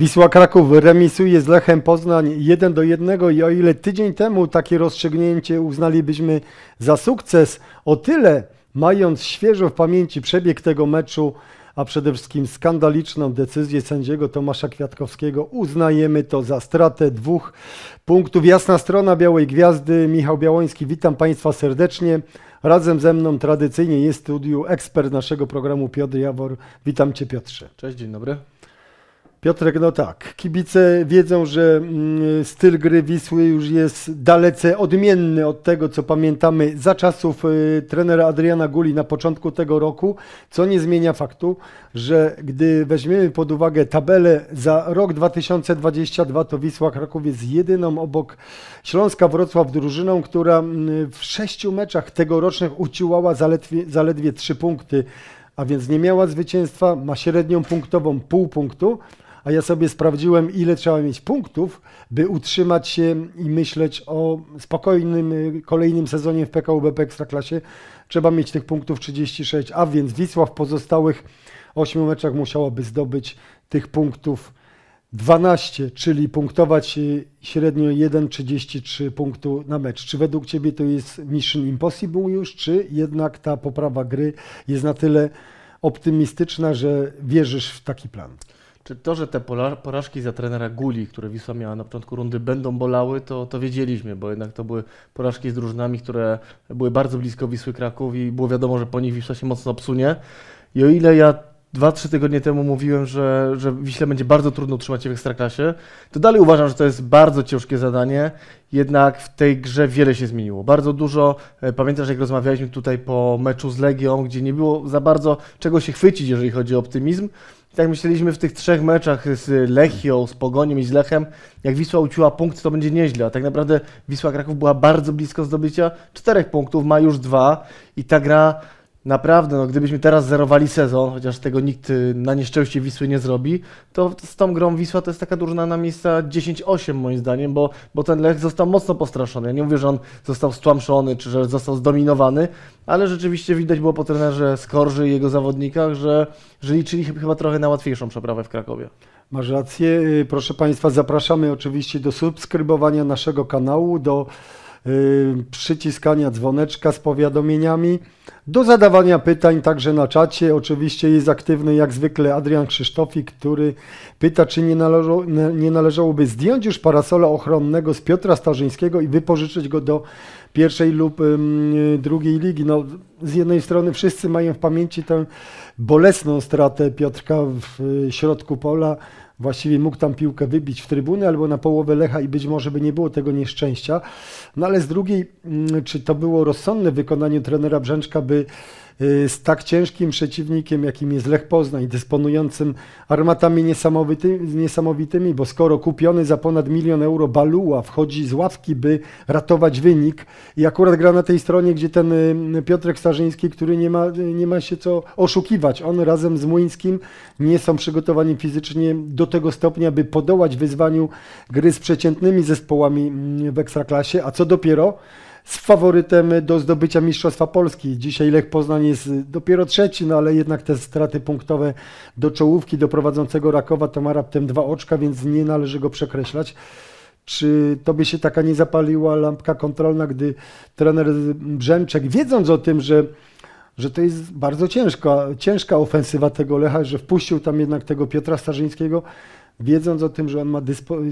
Wisła Kraków remisuje z Lechem Poznań 1 do 1 i o ile tydzień temu takie rozstrzygnięcie uznalibyśmy za sukces, o tyle mając świeżo w pamięci przebieg tego meczu, a przede wszystkim skandaliczną decyzję sędziego Tomasza Kwiatkowskiego, uznajemy to za stratę dwóch punktów. Jasna strona Białej Gwiazdy, Michał Białoński, witam Państwa serdecznie. Razem ze mną tradycyjnie jest studiu ekspert naszego programu Piotr Jawor. Witam Cię Piotrze. Cześć, dzień dobry. Piotrek, no tak. Kibice wiedzą, że mm, styl gry Wisły już jest dalece odmienny od tego, co pamiętamy za czasów y, trenera Adriana Guli na początku tego roku, co nie zmienia faktu, że gdy weźmiemy pod uwagę tabelę za rok 2022, to Wisła Kraków jest jedyną obok Śląska Wrocław drużyną, która mm, w sześciu meczach tegorocznych uciłała zaledwie, zaledwie trzy punkty, a więc nie miała zwycięstwa, ma średnią punktową pół punktu a ja sobie sprawdziłem, ile trzeba mieć punktów, by utrzymać się i myśleć o spokojnym y, kolejnym sezonie w PKU BP Ekstraklasie. Trzeba mieć tych punktów 36, a więc Wisła w pozostałych 8 meczach musiałaby zdobyć tych punktów 12, czyli punktować y, średnio 1,33 punktu na mecz. Czy według Ciebie to jest Mission Impossible już, czy jednak ta poprawa gry jest na tyle optymistyczna, że wierzysz w taki plan? Czy to, że te porażki za trenera Guli, które Wisła miała na początku rundy, będą bolały, to, to wiedzieliśmy, bo jednak to były porażki z drużynami, które były bardzo blisko Wisły Kraków i było wiadomo, że po nich Wisła się mocno obsunie. I o ile ja dwa, trzy tygodnie temu mówiłem, że, że Wiśle będzie bardzo trudno utrzymać się w Ekstraklasie, to dalej uważam, że to jest bardzo ciężkie zadanie, jednak w tej grze wiele się zmieniło. Bardzo dużo, e, pamiętasz jak rozmawialiśmy tutaj po meczu z Legią, gdzie nie było za bardzo czego się chwycić, jeżeli chodzi o optymizm, tak myśleliśmy w tych trzech meczach z Lechią, z Pogonią i z Lechem, jak Wisła uciła punkt, to będzie nieźle. A tak naprawdę Wisła Kraków była bardzo blisko zdobycia czterech punktów, ma już dwa i ta gra Naprawdę, no, gdybyśmy teraz zerowali sezon, chociaż tego nikt y, na nieszczęście Wisły nie zrobi, to z tą grą Wisła to jest taka drużyna na miejsca 10-8 moim zdaniem, bo, bo ten Lech został mocno postraszony. Ja nie mówię, że on został stłamszony, czy że został zdominowany, ale rzeczywiście widać było po trenerze Skorży i jego zawodnikach, że, że liczyli chyba trochę na łatwiejszą przeprawę w Krakowie. Masz rację. Y, proszę Państwa, zapraszamy oczywiście do subskrybowania naszego kanału, do przyciskania dzwoneczka z powiadomieniami, do zadawania pytań także na czacie. Oczywiście jest aktywny jak zwykle Adrian Krzysztofik, który pyta, czy nie, należało, nie należałoby zdjąć już parasola ochronnego z Piotra Starzyńskiego i wypożyczyć go do pierwszej lub drugiej ligi. No, z jednej strony wszyscy mają w pamięci tę bolesną stratę Piotrka w y, środku pola, właściwie mógł tam piłkę wybić w trybuny albo na połowę Lecha i być może by nie było tego nieszczęścia. No ale z drugiej, mm, czy to było rozsądne wykonanie trenera Brzęczka, by z tak ciężkim przeciwnikiem, jakim jest Lech Poznań, dysponującym armatami niesamowitymi, bo skoro kupiony za ponad milion euro Baluła wchodzi z ławki, by ratować wynik i akurat gra na tej stronie, gdzie ten y, Piotrek Starzyński, który nie ma, nie ma się co oszukiwać, on razem z Młyńskim nie są przygotowani fizycznie do tego stopnia, by podołać wyzwaniu gry z przeciętnymi zespołami mm, w Ekstraklasie, a co dopiero z faworytem do zdobycia Mistrzostwa Polski. Dzisiaj Lech Poznań jest dopiero trzeci, no ale jednak te straty punktowe do czołówki, do prowadzącego Rakowa to ma raptem dwa oczka, więc nie należy go przekreślać. Czy tobie się taka nie zapaliła lampka kontrolna, gdy trener Brzęczek, wiedząc o tym, że, że to jest bardzo ciężka, ciężka ofensywa tego Lecha, że wpuścił tam jednak tego Piotra Starzyńskiego, wiedząc o tym, że on ma,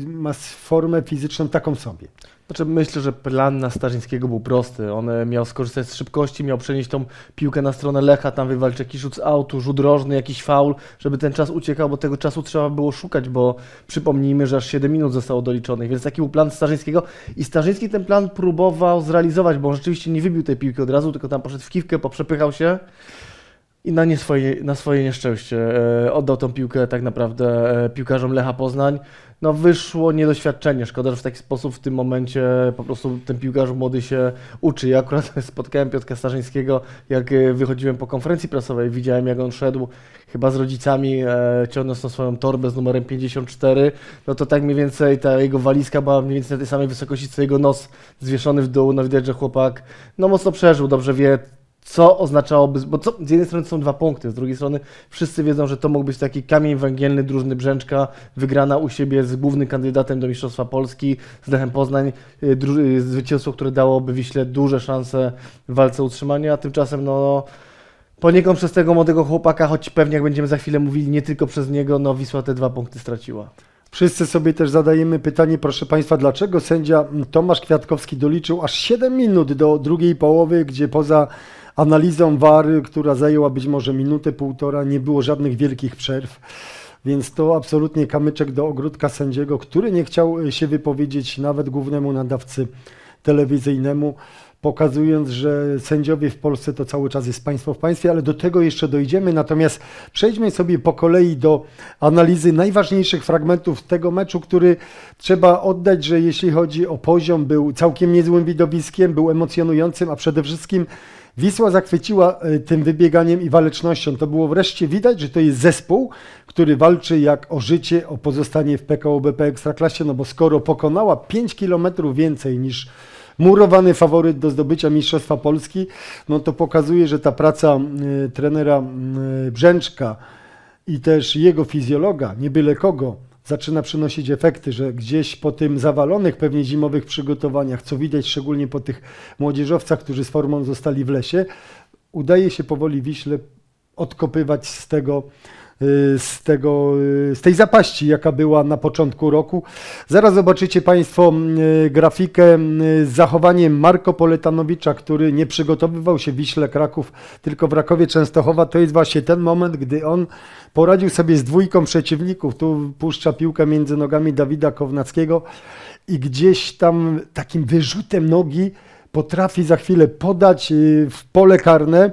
ma formę fizyczną taką sobie. Znaczy myślę, że plan na Starzyńskiego był prosty. On e, miał skorzystać z szybkości, miał przenieść tą piłkę na stronę Lecha, tam wywalczyć jakiś rzut z autu, rzut rożny, jakiś faul, żeby ten czas uciekał, bo tego czasu trzeba było szukać, bo przypomnijmy, że aż 7 minut zostało doliczonych, więc taki był plan Starzyńskiego i Starzyński ten plan próbował zrealizować, bo on rzeczywiście nie wybił tej piłki od razu, tylko tam poszedł w kiwkę, poprzepychał się i na, nie swoje, na swoje nieszczęście e, oddał tą piłkę tak naprawdę e, piłkarzom Lecha Poznań. No wyszło niedoświadczenie. Szkoda, że w taki sposób w tym momencie po prostu ten piłkarz młody się uczy. Ja akurat spotkałem Piotra Starzyńskiego, jak e, wychodziłem po konferencji prasowej, widziałem jak on szedł chyba z rodzicami, e, ciągnąc tą swoją torbę z numerem 54, no to tak mniej więcej ta jego walizka była mniej więcej na tej samej wysokości co jego nos zwieszony w dół. No widać, że chłopak no mocno przeżył, dobrze wie co oznaczałoby, bo co, z jednej strony są dwa punkty, z drugiej strony wszyscy wiedzą, że to mógł być taki kamień węgielny drużyny Brzęczka, wygrana u siebie z głównym kandydatem do Mistrzostwa Polski, z Lechem Poznań, y, y, zwycięstwo, które dałoby Wiśle duże szanse w walce o utrzymanie, a tymczasem no poniekąd przez tego młodego chłopaka, choć pewnie jak będziemy za chwilę mówili, nie tylko przez niego, no Wisła te dwa punkty straciła. Wszyscy sobie też zadajemy pytanie, proszę Państwa, dlaczego sędzia Tomasz Kwiatkowski doliczył aż 7 minut do drugiej połowy, gdzie poza analizą VAR, która zajęła być może minutę, półtora, nie było żadnych wielkich przerw. Więc to absolutnie kamyczek do ogródka sędziego, który nie chciał się wypowiedzieć nawet głównemu nadawcy telewizyjnemu, pokazując, że sędziowie w Polsce to cały czas jest państwo w państwie, ale do tego jeszcze dojdziemy. Natomiast przejdźmy sobie po kolei do analizy najważniejszych fragmentów tego meczu, który trzeba oddać, że jeśli chodzi o poziom, był całkiem niezłym widowiskiem, był emocjonującym, a przede wszystkim Wisła zachwyciła y, tym wybieganiem i walecznością. To było wreszcie widać, że to jest zespół, który walczy jak o życie, o pozostanie w PKO BP Ekstraklasie, no bo skoro pokonała 5 km więcej niż murowany faworyt do zdobycia Mistrzostwa Polski, no to pokazuje, że ta praca trenera Brzęczka i też jego fizjologa, nie byle kogo, zaczyna przynosić efekty, że gdzieś po tym zawalonych pewnie zimowych przygotowaniach, co widać szczególnie po tych młodzieżowcach, którzy z formą zostali w lesie, udaje się powoli Wiśle odkopywać z tego, z, tego, y, z tej zapaści, jaka była na początku roku. Zaraz zobaczycie Państwo y, grafikę y, z zachowaniem Marko Poletanowicza, który nie przygotowywał się w Wiśle Kraków, tylko w Rakowie Częstochowa. To jest właśnie ten moment, gdy on poradził sobie z dwójką przeciwników. Tu puszcza piłkę między nogami Dawida Kownackiego i gdzieś tam takim wyrzutem nogi potrafi za chwilę podać y, w pole karne.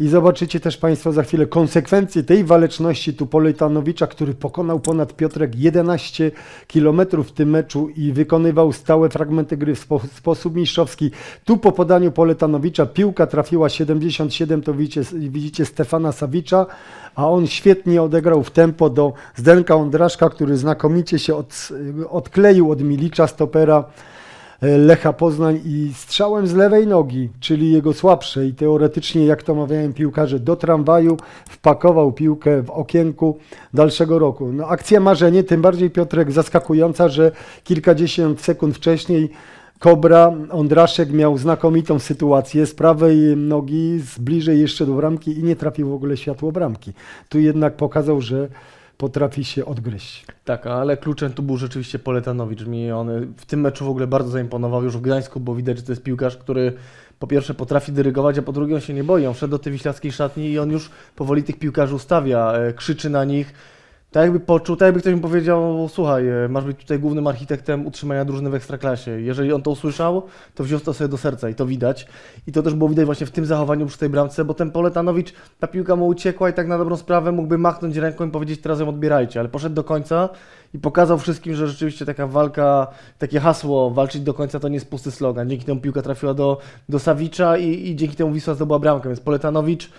I zobaczycie też Państwo za chwilę konsekwencje tej waleczności tu Poletanowicza, który pokonał ponad Piotrek 11 km w tym meczu i wykonywał stałe fragmenty gry w spo, sposób mistrzowski. Tu po podaniu Poletanowicza piłka trafiła 77, to widzicie, widzicie Stefana Sawicza, a on świetnie odegrał w tempo do Zdenka Ondraszka, który znakomicie się od, odkleił od Milicza stopera Lecha Poznań i strzałem z lewej nogi, czyli jego słabszej, teoretycznie, jak to mawiają piłkarze, do tramwaju wpakował piłkę w okienku dalszego roku. No, akcja marzenie, tym bardziej Piotrek zaskakująca, że kilkadziesiąt sekund wcześniej Kobra, Ondraszek miał znakomitą sytuację z prawej nogi, z bliżej jeszcze do bramki i nie trafił w ogóle światło bramki. Tu jednak pokazał, że potrafi się odgryźć. Tak, ale kluczem tu był rzeczywiście Poletanowicz. Mi on w tym meczu w ogóle bardzo zaimponował już w Gdańsku, bo widać, że to jest piłkarz, który po pierwsze potrafi dyrygować, a po drugie on się nie boi. On wszedł do tej wiślackiej szatni i on już powoli tych piłkarzy ustawia, e, krzyczy na nich. Tak jakby poczuł, tak jakby ktoś mi powiedział, słuchaj, e, masz być tutaj głównym architektem utrzymania drużyny w Ekstraklasie. Jeżeli on to usłyszał, to wziął to sobie do serca i to widać. I to też było widać właśnie w tym zachowaniu przy tej bramce, bo ten Poletanowicz, ta piłka mu uciekła i tak na dobrą sprawę mógłby machnąć ręką i powiedzieć teraz ją odbierajcie, ale poszedł do końca i pokazał wszystkim, że rzeczywiście taka walka, takie hasło walczyć do końca to nie jest pusty slogan. Dzięki temu piłka trafiła do, do Sawicza i, i dzięki temu Wisła zdobyła bramkę, więc Poletanowicz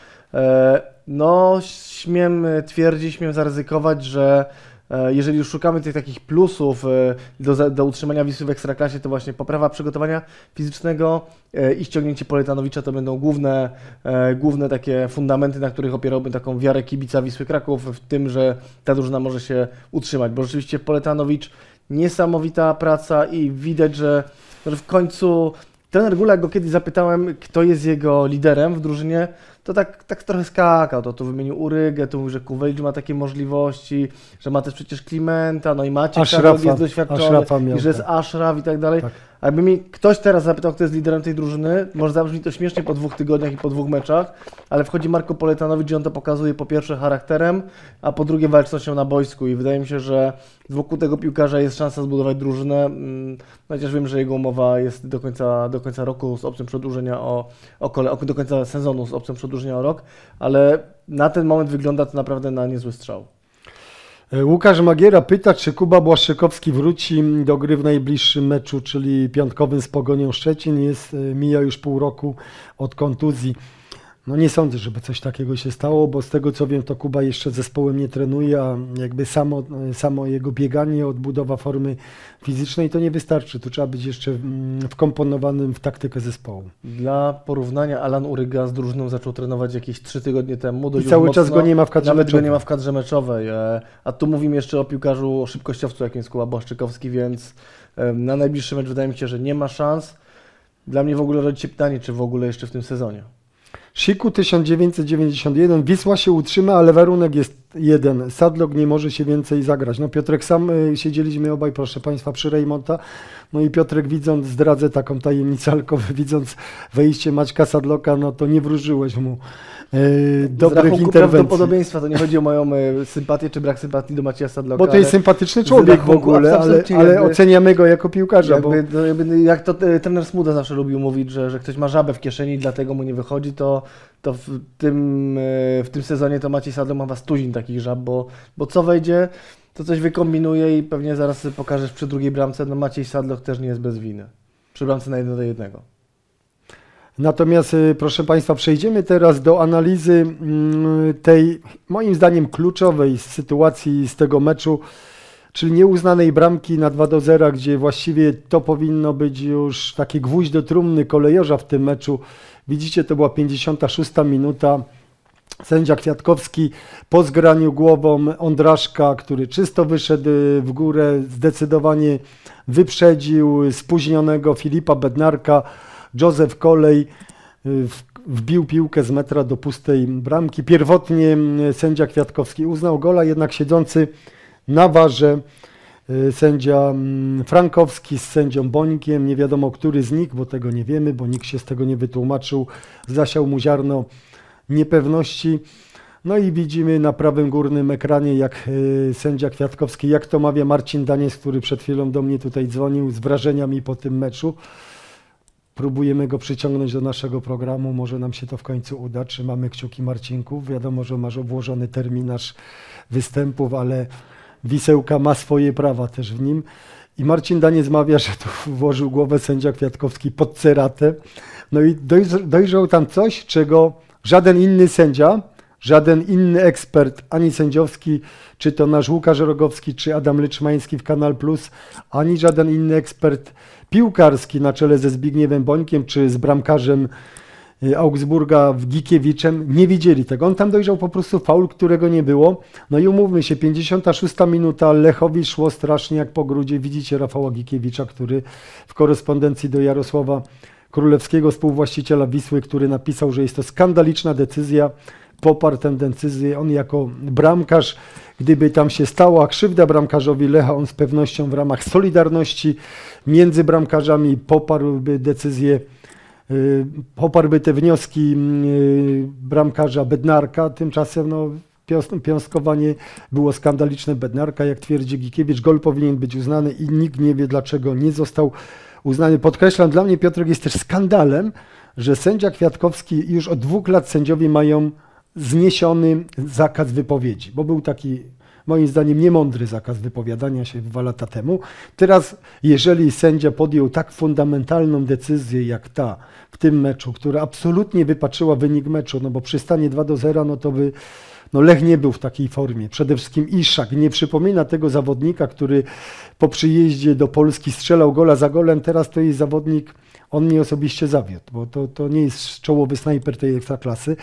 No, śmiem twierdzić, śmiem zaryzykować, że e, jeżeli już szukamy tych takich plusów e, do, do utrzymania Wisły w Ekstraklasie, to właśnie poprawa przygotowania fizycznego e, i ściągnięcie Poletanowicza to będą główne, e, główne takie fundamenty, na których opierałbym taką wiarę kibica Wisły Kraków w tym, że ta drużyna może się utrzymać, bo rzeczywiście Poletanowicz niesamowita praca i widać, że w końcu Trener Gula, jak go kiedyś zapytałem, kto jest jego liderem w drużynie, to tak, tak trochę skakał. To tu wymienił Urygę, tu mówił, że Kuwejcz ma takie możliwości, że ma też przecież Klimenta, no i Maciek. Karol jest doświadczony, i że jest tak. Ashraf i tak dalej. Tak. Jakby mi ktoś teraz zapytał, kto jest liderem tej drużyny, może zabrzmi to śmiesznie po dwóch tygodniach i po dwóch meczach, ale wchodzi Marko Poletanowicz i on to pokazuje po pierwsze charakterem, a po drugie walcznością na boisku i wydaje mi się, że wokół tego piłkarza jest szansa zbudować drużynę, mm, chociaż wiem, że jego umowa jest do końca, do końca roku z opcją przedłużenia o, o, kole, do końca sezonu z opcją przedłużenia o rok, ale na ten moment wygląda to naprawdę na niezły strzał. E, Łukasz Magiera pyta, czy Kuba Błaszczykowski wróci do gry w najbliższym meczu, czyli piątkowym z Pogonią Szczecin. Jest, e, mija już pół roku od kontuzji. No nie sądzę, żeby coś takiego się stało, bo z tego co wiem, to Kuba jeszcze zespołem nie trenuje, a jakby samo, samo jego bieganie, odbudowa formy fizycznej to nie wystarczy. Tu trzeba być jeszcze mm, wkomponowanym w taktykę zespołu. Dla porównania Alan Uryga z drużyną zaczął trenować jakieś 3 tygodnie temu. I cały mocno. czas go nie ma w kadrze Nawet go meczowej. nie ma w kadrze meczowej. e, A tu mówimy jeszcze o piłkarzu, o szybkościowcu, jakim jest Kuba Błaszczykowski, więc na najbliższy mecz wydaje mi się, że nie ma szans. Dla mnie w ogóle rodzi się pytanie, czy w ogóle jeszcze w tym sezonie. Siku 1991, Wisła się utrzyma, ale warunek jest jeden. Sadlok nie może się więcej zagrać. No Piotrek, sam y, siedzieliśmy obaj, proszę Państwa, przy Rejmonta. No i Piotrek widząc, zdradzę taką tajemnicę alkową, widząc wejście Maćka Sadloka, no to nie wróżyłeś mu y, dobrych interwencji. prawdopodobieństwa to nie chodzi o moją e, sympatię czy brak sympatii do Macieja Sadloka. Bo to jest sympatyczny człowiek w ogóle, ale, ale jakby- oceniamy go jako piłkarza, bo Jakby, no, jakby, jak to trener Smuda zawsze lubił mówić, że, że ktoś ma żabę w kieszeni, dlatego mu nie wychodzi, to, to w, tym, e, w tym sezonie to Maciej Sadlok ma was tuzin takich żab, bo, bo co wejdzie, to coś wykombinuje i pewnie zaraz pokażesz przy drugiej bramce, no Maciej Sadlok też nie jest bez winy. Przy bramce na 1 do 1. Natomiast, y, proszę Państwa, przejdziemy teraz do analizy mm, tej, moim zdaniem, kluczowej sytuacji z tego meczu, czyli nieuznanej bramki na 2 do 0, gdzie właściwie to powinno być już taki gwóźdź do trumny kolejorza w tym meczu. Widzicie, to była 56 minuta. Sędzia Kwiatkowski po zgraniu głową Ondraszka, który czysto wyszedł y, w górę, zdecydowanie wyprzedził spóźnionego Filipa Bednarka. Józef Kolej y, wbił piłkę z metra do pustej bramki. Pierwotnie mm, sędzia Kwiatkowski uznał gola, jednak siedzący na warze y, sędzia mm, Frankowski z sędzią Bońkiem, nie wiadomo który z nich, bo tego nie wiemy, bo nikt się z tego nie wytłumaczył, zasiał mu ziarno niepewności. No i widzimy na prawym górnym ekranie, jak y, sędzia Kwiatkowski, jak to mawia Marcin Daniec, który przed chwilą do mnie tutaj dzwonił z wrażeniami po tym meczu. Próbujemy go przyciągnąć do naszego programu, może nam się to w końcu uda. Trzymamy kciuki Marcinku. Wiadomo, że masz obłożony terminarz występów, ale Wisełka ma swoje prawa też w nim. I Marcin Daniec mawia, że tu włożył głowę sędzia Kwiatkowski pod ceratę. No i dojrz- dojrzał tam coś, czego żaden inny sędzia, żaden inny ekspert, ani sędziowski, czy to nasz Łukasz Rogowski, czy Adam Lyczmański w Kanal Plus, ani żaden inny ekspert piłkarski na czele ze Zbigniewem Bońkiem, czy z bramkarzem Augsburga w Gikiewiczem nie widzieli tego. On tam dojrzał po prostu faul, którego nie było. No i umówmy się, 56 minuta, Lechowi szło strasznie jak po grudzie. Widzicie Rafała Gikiewicza, który w korespondencji do Jarosława Królewskiego, współwłaściciela Wisły, który napisał, że jest to skandaliczna decyzja, poparł tę decyzję. On jako bramkarz, gdyby tam się stała krzywda bramkarzowi Lecha, on z pewnością w ramach solidarności między bramkarzami poparłby decyzję Y, poparłby te wnioski y, bramkarza Bednarka. Tymczasem no, piąstkowanie było skandaliczne. Bednarka, jak twierdzi Gikiewicz, gol powinien być uznany i nikt nie wie, dlaczego nie został uznany. Podkreślam, dla mnie Piotrek jest też skandalem, że sędzia Kwiatkowski już od dwóch lat sędziowie mają zniesiony zakaz wypowiedzi, bo był taki moim zdaniem niemądry zakaz wypowiadania się dwa lata temu. Teraz, jeżeli sędzia podjął tak fundamentalną decyzję jak ta w tym meczu, która absolutnie wypaczyła wynik meczu, no bo przy stanie 2 do 0, no to by no Lech nie był w takiej formie. Przede wszystkim Iszak nie przypomina tego zawodnika, który po przyjeździe do Polski strzelał gola za golem. Teraz to jest zawodnik, on mnie osobiście zawiódł, bo to, to nie jest czołowy snajper tej ekstraklasy.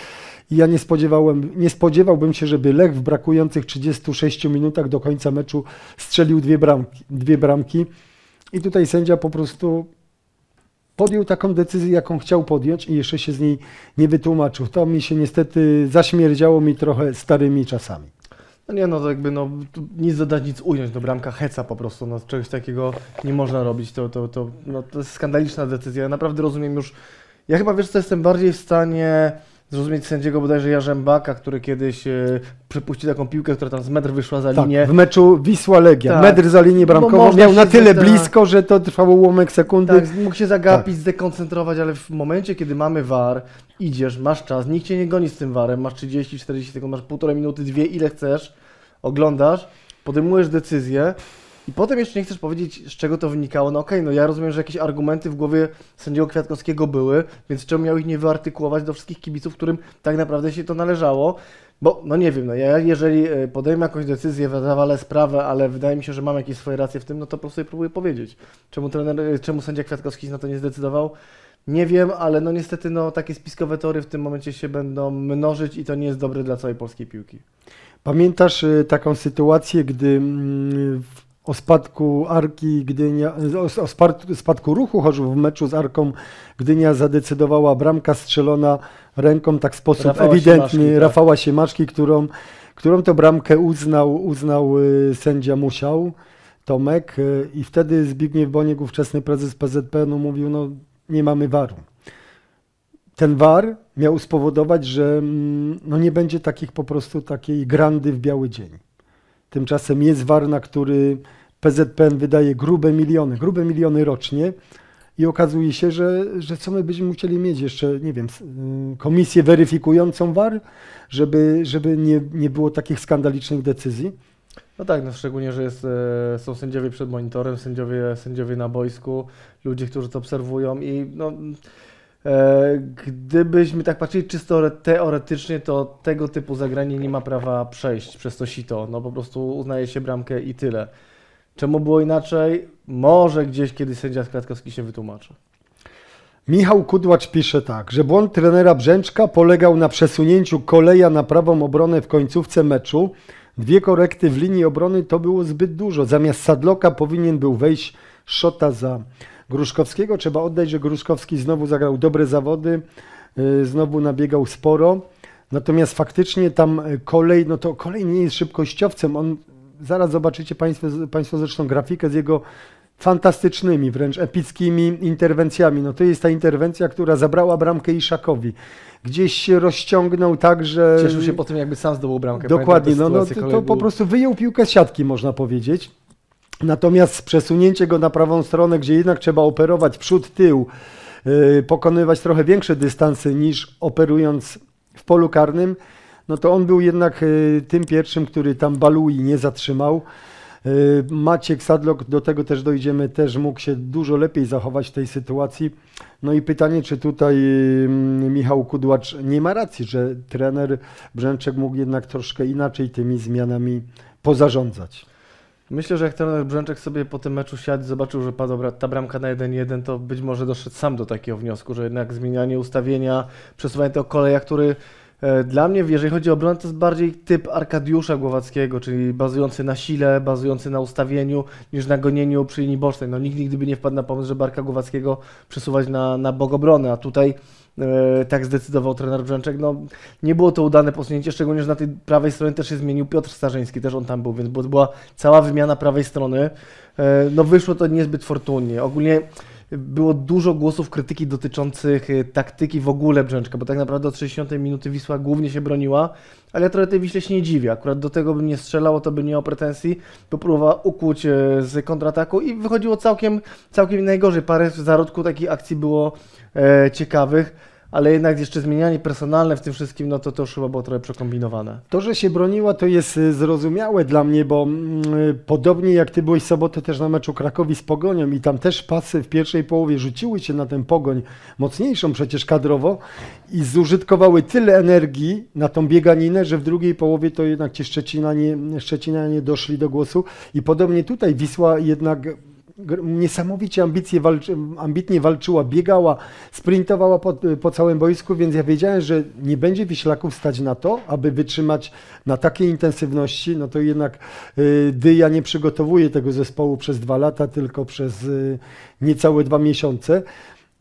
I ja nie, spodziewałem, nie spodziewałbym się, żeby Lech w brakujących 36 minutach do końca meczu strzelił dwie bramki. Dwie bramki. I tutaj sędzia po prostu podjął taką decyzję, jaką chciał podjąć i jeszcze się z niej nie wytłumaczył. To mi się niestety zaśmierdziało mi trochę starymi czasami. No nie, no to jakby no, nic dodać, nic ująć, no bramka heca po prostu, no czegoś takiego nie można robić, to, to, to, no, to jest skandaliczna decyzja, ja naprawdę rozumiem już, ja chyba wiesz co, jestem bardziej w stanie zrozumieć sędziego bodajże Jarzębaka, który kiedyś e, przepuścił taką piłkę, która tam z metr wyszła za Tak, linię. w meczu Wisła-Legia. Tak. Metr za linię Bo bramkową można miał na tyle tak. blisko, że to trwało ułamek sekundy. Tak, mógł się zagapić, zdekoncentrować, ale w momencie, kiedy mamy VAR, idziesz, masz czas, nikt cię nie goni z tym VARem, masz 30, 40 sekund, masz półtorej minuty, dwie, ile chcesz, oglądasz, podejmujesz decyzję I potem jeszcze nie chcesz powiedzieć, z czego to wynikało. No okej, no ja rozumiem, że jakieś argumenty w głowie sędziego Kwiatkowskiego były, więc czemu miał ich nie wyartykułować do wszystkich kibiców, którym tak naprawdę się to należało? Bo, no nie wiem, no ja jeżeli e, podejmę jakąś decyzję, zawalę sprawę, ale wydaje mi się, że mam jakieś swoje racje w tym, no to po prostu próbuję powiedzieć. Czemu, trener, e, czemu sędzia Kwiatkowski na to nie zdecydował? Nie wiem, ale no niestety no, takie spiskowe tory w tym momencie się będą mnożyć i to nie jest dobre dla całej polskiej piłki. Pamiętasz y, taką sytuację, gdy mm, w- o spadku Arki Gdynia, o, o spadku, ruchu Chorzów w meczu z Arką Gdynia zadecydowała bramka strzelona ręką tak w sposób Rafała ewidentny Siemaszki, tak. Rafała Siemaczki, którą, którą to bramkę uznał, uznał y, sędzia Musiał, Tomek y, i wtedy Zbigniew Boniek, ówczesny prezes PZPN-u mówił, no nie mamy waru. Ten war miał spowodować, że mm, no nie będzie takich po prostu takiej grandy w biały dzień. Tymczasem jest war, na który PZPN wydaje grube miliony, grube miliony rocznie i okazuje się, że, że co my będziemy musieli mieć jeszcze, nie wiem, y, komisję weryfikującą war, żeby, żeby nie, nie było takich skandalicznych decyzji. No tak, no szczególnie, że jest, e, są sędziowie przed monitorem, sędziowie, sędziowie na boisku, ludzie, którzy to obserwują i no, gdybyśmy tak patrzyli czysto teoretycznie, to tego typu zagranie nie ma prawa przejść przez to sito. No po prostu uznaje się bramkę i tyle. Czemu było inaczej? Może gdzieś kiedyś sędzia Kwiatkowski się wytłumaczy. Michał Kudłacz pisze tak, że błąd trenera Brzęczka polegał na przesunięciu koleja na prawą obronę w końcówce meczu. Dwie korekty w linii obrony to było zbyt dużo. Zamiast Sadloka powinien był wejść Szota za Gruszkowskiego. Trzeba oddać, że Gruszkowski znowu zagrał dobre zawody, yy, znowu nabiegał sporo. Natomiast faktycznie tam y, kolej, no to kolej nie jest szybkościowcem. On, zaraz zobaczycie Państwo, państwo zresztą grafikę z jego fantastycznymi, wręcz epickimi interwencjami. No to jest ta interwencja, która zabrała bramkę Iszakowi. Gdzieś się rozciągnął tak, że... Cieszył się po tym, jakby sam zdobył bramkę. Dokładnie, no, no to, to po prostu wyjął piłkę z siatki, można powiedzieć. Natomiast przesunięcie go na prawą stronę, gdzie jednak trzeba operować przód, tył, yy, pokonywać trochę większe dystanse niż operując w polu karnym, no to on był jednak yy, tym pierwszym, który tam Balui nie zatrzymał. Yy, Maciek Sadlok, do tego też dojdziemy, też mógł się dużo lepiej zachować w tej sytuacji. No i pytanie, czy tutaj yy, Michał Kudłacz nie ma racji, że trener Brzęczek mógł jednak troszkę inaczej tymi zmianami pozarządzać. Myślę, że jak trener Brzęczek sobie po tym meczu siadł i zobaczył, że padła ta bramka na 1-1, to być może doszedł sam do takiego wniosku, że jednak zmienianie ustawienia, przesuwanie tego koleja, który dla mnie, jeżeli chodzi o obronę, to jest bardziej typ Arkadiusza Głowackiego, czyli bazujący na sile, bazujący na ustawieniu, niż na gonieniu przy linii bocznej. No nikt nigdy by nie wpadł na pomysł, żeby Arka Głowackiego przesuwać na, na bok obrony, a tutaj e, tak zdecydował trener Brzęczek. No, nie było to udane posunięcie, szczególnie, że na tej prawej stronie też się zmienił Piotr Starzyński, też on tam był, więc była cała wymiana prawej strony. E, No wyszło to niezbyt fortunnie. Ogólnie było dużo głosów krytyki dotyczących e, taktyki w ogóle Brzęczka, bo tak naprawdę od 60 minuty Wisła głównie się broniła, ale ja trochę tej Wiśle się nie dziwię. Akurat do tego bym nie strzelał, to by nie miał pretensji, bo próbowała ukłuć e, z kontrataku i wychodziło całkiem, całkiem najgorzej. Parę w zarodku takich akcji było e, ciekawych, ale jednak jeszcze zmienianie personalne w tym wszystkim, no to to już chyba było trochę przekombinowane. To, że się broniła, to jest y, zrozumiałe dla mnie, bo mm, y, podobnie jak ty byłeś w sobotę też na meczu Krakowi z Pogonią i tam też pasy w pierwszej połowie rzuciły się na ten Pogoń, mocniejszą przecież kadrowo i zużytkowały tyle energii na tą bieganinę, że w drugiej połowie to jednak ci Szczecinanie, Szczecinanie doszli do głosu i podobnie tutaj Wisła jednak niesamowicie ambicje walczy, ambitnie walczyła, biegała, sprintowała po, po całym boisku, więc ja wiedziałem, że nie będzie Wiślaków stać na to, aby wytrzymać na takiej intensywności, no to jednak y, Dyja nie przygotowuje tego zespołu przez dwa lata, tylko przez y, niecałe dwa miesiące.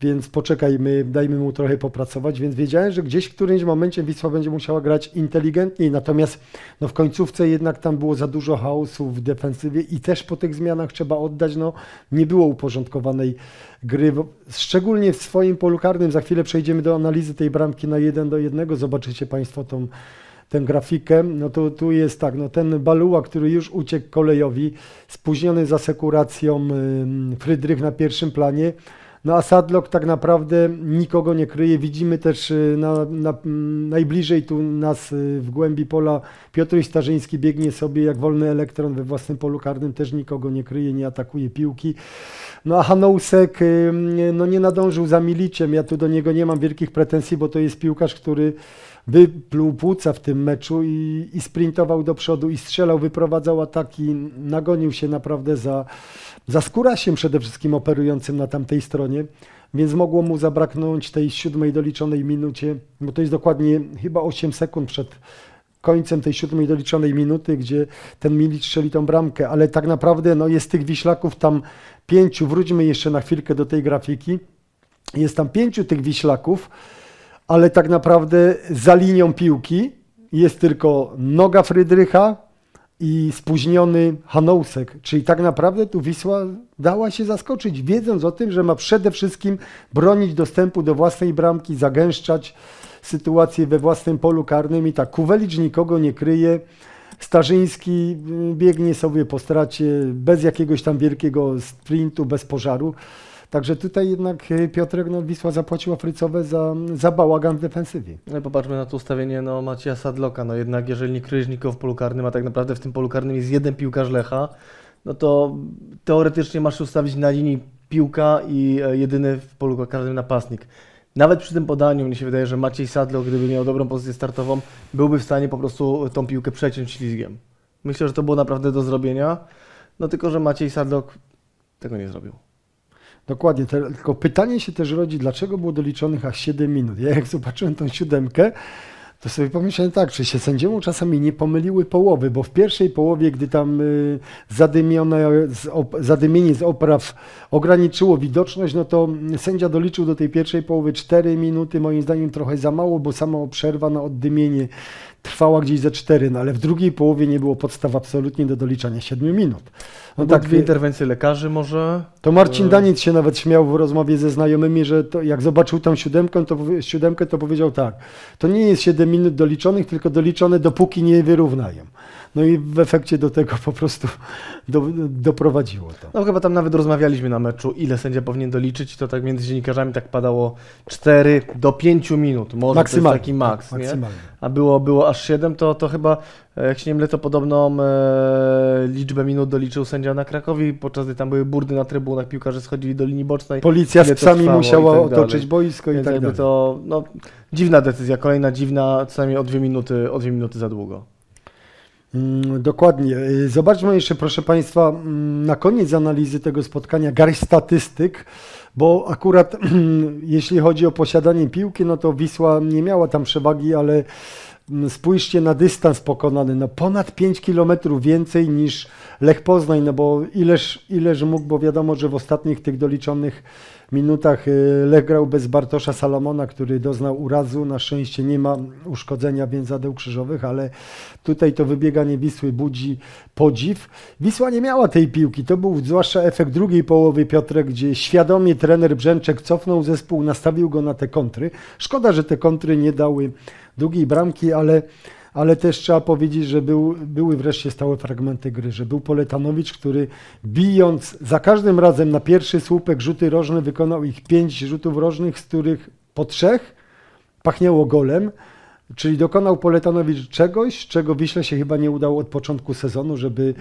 Więc poczekajmy, dajmy mu trochę popracować. Więc wiedziałem, że gdzieś w którymś momencie Wisła będzie musiała grać inteligentniej. Natomiast no w końcówce jednak tam było za dużo chaosu w defensywie i też po tych zmianach trzeba oddać, no nie było uporządkowanej gry, szczególnie w swoim polu karnym. Za chwilę przejdziemy do analizy tej bramki na jeden do jednego. Zobaczycie Państwo tą, tę grafikę. No to tu jest tak, no ten Baluła, który już uciekł kolejowi, spóźniony z asekuracją Frydrych na pierwszym planie. No a Sadlock tak naprawdę nikogo nie kryje. Widzimy też y, na, na, najbliżej tu nas y, w głębi pola Piotr Starzyński biegnie sobie jak wolny elektron we własnym polu karnym, też nikogo nie kryje, nie atakuje piłki. No a Hanousek y, no nie nadążył za Miliciem. Ja tu do niego nie mam wielkich pretensji, bo to jest piłkarz, który wypluł płuca w tym meczu i, i sprintował do przodu i strzelał, wyprowadzał ataki, nagonił się naprawdę za, za Skórasiem przede wszystkim operującym na tamtej stronie, więc mogło mu zabraknąć tej siódmej doliczonej minucie, bo to jest dokładnie chyba 8 sekund przed końcem tej siódmej doliczonej minuty, gdzie ten Milic strzeli tą bramkę, ale tak naprawdę no, jest tych Wiślaków tam pięciu, wróćmy jeszcze na chwilkę do tej grafiki, jest tam pięciu tych Wiślaków, ale tak naprawdę za linią piłki jest tylko noga Frydrycha i spóźniony Hanousek, czyli tak naprawdę tu Wisła dała się zaskoczyć, wiedząc o tym, że ma przede wszystkim bronić dostępu do własnej bramki, zagęszczać sytuację we własnym polu karnym i tak Kuwelicz nikogo nie kryje, Starzyński y, biegnie sobie po stracie bez jakiegoś tam wielkiego sprintu, bez pożaru. Także tutaj jednak y, Piotrek, no Wisła zapłaciła frycowe za, za bałagan w defensywie. No i popatrzmy na to ustawienie no, Macieja Sadloka. No jednak jeżeli nikogo w polu karnym, a tak naprawdę w tym polu karnym jest jeden piłkarz Lecha, no to teoretycznie masz ustawić na linii piłka i e, jedyny w polu karnym napastnik. Nawet przy tym podaniu mnie się wydaje, że Maciej Sadlok, gdyby miał dobrą pozycję startową, byłby w stanie po prostu tą piłkę przeciąć ślizgiem. Myślę, że to było naprawdę do zrobienia, no tylko, że Maciej Sadlok tego nie zrobił. Dokładnie, tylko pytanie się też rodzi, dlaczego było doliczonych aż 7 minut. Ja jak zobaczyłem tą siódemkę, to sobie pomyślałem tak, czy się sędziemu czasami nie pomyliły połowy, bo w pierwszej połowie, gdy tam y, zadymienie z opraw ograniczyło widoczność, no to sędzia doliczył do tej pierwszej połowy 4 minuty, moim zdaniem trochę za mało, bo sama przerwa na oddymienie trwała gdzieś ze 4, no ale w drugiej połowie nie było podstaw absolutnie do doliczania 7 minut. No tak, dwie interwencje lekarzy może. To Marcin Daniec się nawet śmiał w rozmowie ze znajomymi, że to, jak zobaczył tą siódemkę to, siódemkę, to powiedział tak, to nie jest 7 minut doliczonych, tylko doliczone dopóki nie wyrównają. No i w efekcie do tego po prostu do, doprowadziło to. No chyba tam nawet rozmawialiśmy na meczu, ile sędzia powinien doliczyć, to tak między dziennikarzami tak padało 4 do 5 minut, może to jest Maksymalnie. taki maks, nie? A było, było aż 7, to, to chyba, e, jak się nie mylę, to podobną e, liczbę minut doliczył sędzia na Krakowi, podczas gdy tam były burdy na trybunach, piłkarze schodzili do linii bocznej. Policja z psami musiała i tak otoczyć boisko i Więc tak jakby dalej. to, no, dziwna decyzja, kolejna dziwna, co najmniej o dwie minuty, o dwie minuty za długo. Mm, Dokładnie. Y, Zobaczmy jeszcze, proszę Państwa, mm, na koniec analizy tego spotkania garść statystyk, bo akurat jeśli chodzi o posiadanie piłki, no to Wisła nie miała tam przewagi, ale spójrzcie na dystans pokonany, no ponad 5 km więcej niż Lech Poznań, no bo ileż, ileż mógł, bo wiadomo, że w ostatnich tych doliczonych minutach y, Lech grał bez Bartosza Salomona, który doznał urazu. Na szczęście nie ma uszkodzenia więzadeł krzyżowych, ale tutaj to wybieganie Wisły budzi podziw. Wisła nie miała tej piłki. To był zwłaszcza efekt drugiej połowy Piotrek, gdzie świadomie trener Brzęczek cofnął zespół, nastawił go na te kontry. Szkoda, że te kontry nie dały drugiej bramki, ale ale też trzeba powiedzieć, że był, były wreszcie stałe fragmenty gry, że był Poletanowicz, który bijąc za każdym razem na pierwszy słupek rzuty rożne wykonał ich pięć rzutów rożnych, z których po trzech pachniało golem, czyli dokonał Poletanowicz czegoś, czego Wiśle się chyba nie udało od początku sezonu, żeby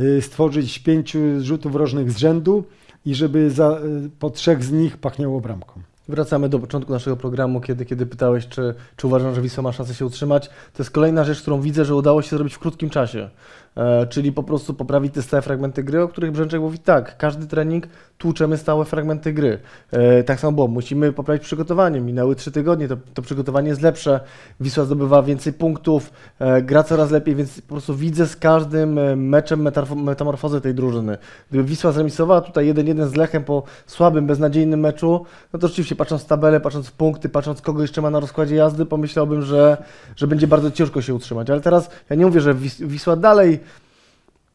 y, stworzyć pięciu rzutów rożnych z rzędu i żeby za, y, po trzech z nich pachniało bramką. Wracamy do początku naszego programu, kiedy, kiedy pytałeś, czy, czy uważam, że Wisła ma szansę się utrzymać. To jest kolejna rzecz, którą widzę, że udało się zrobić w krótkim czasie. E, czyli po prostu poprawić te stałe fragmenty gry, o których Brzęczek mówi tak, każdy trening tłuczemy stałe fragmenty gry. E, tak samo było, musimy poprawić przygotowanie. Minęły trzy tygodnie, to, to przygotowanie jest lepsze, Wisła zdobywa więcej punktów, e, gra coraz lepiej, więc po prostu widzę z każdym meczem metamorfozę tej drużyny. Gdyby Wisła zremisowała tutaj 1-1 z Lechem po słabym, beznadziejnym meczu, no to rzeczywiście patrząc w tabelę, patrząc w punkty, patrząc kogo jeszcze ma na rozkładzie jazdy, pomyślałbym, że, że będzie bardzo ciężko się utrzymać. Ale teraz ja nie mówię, że Wis- Wisła dalej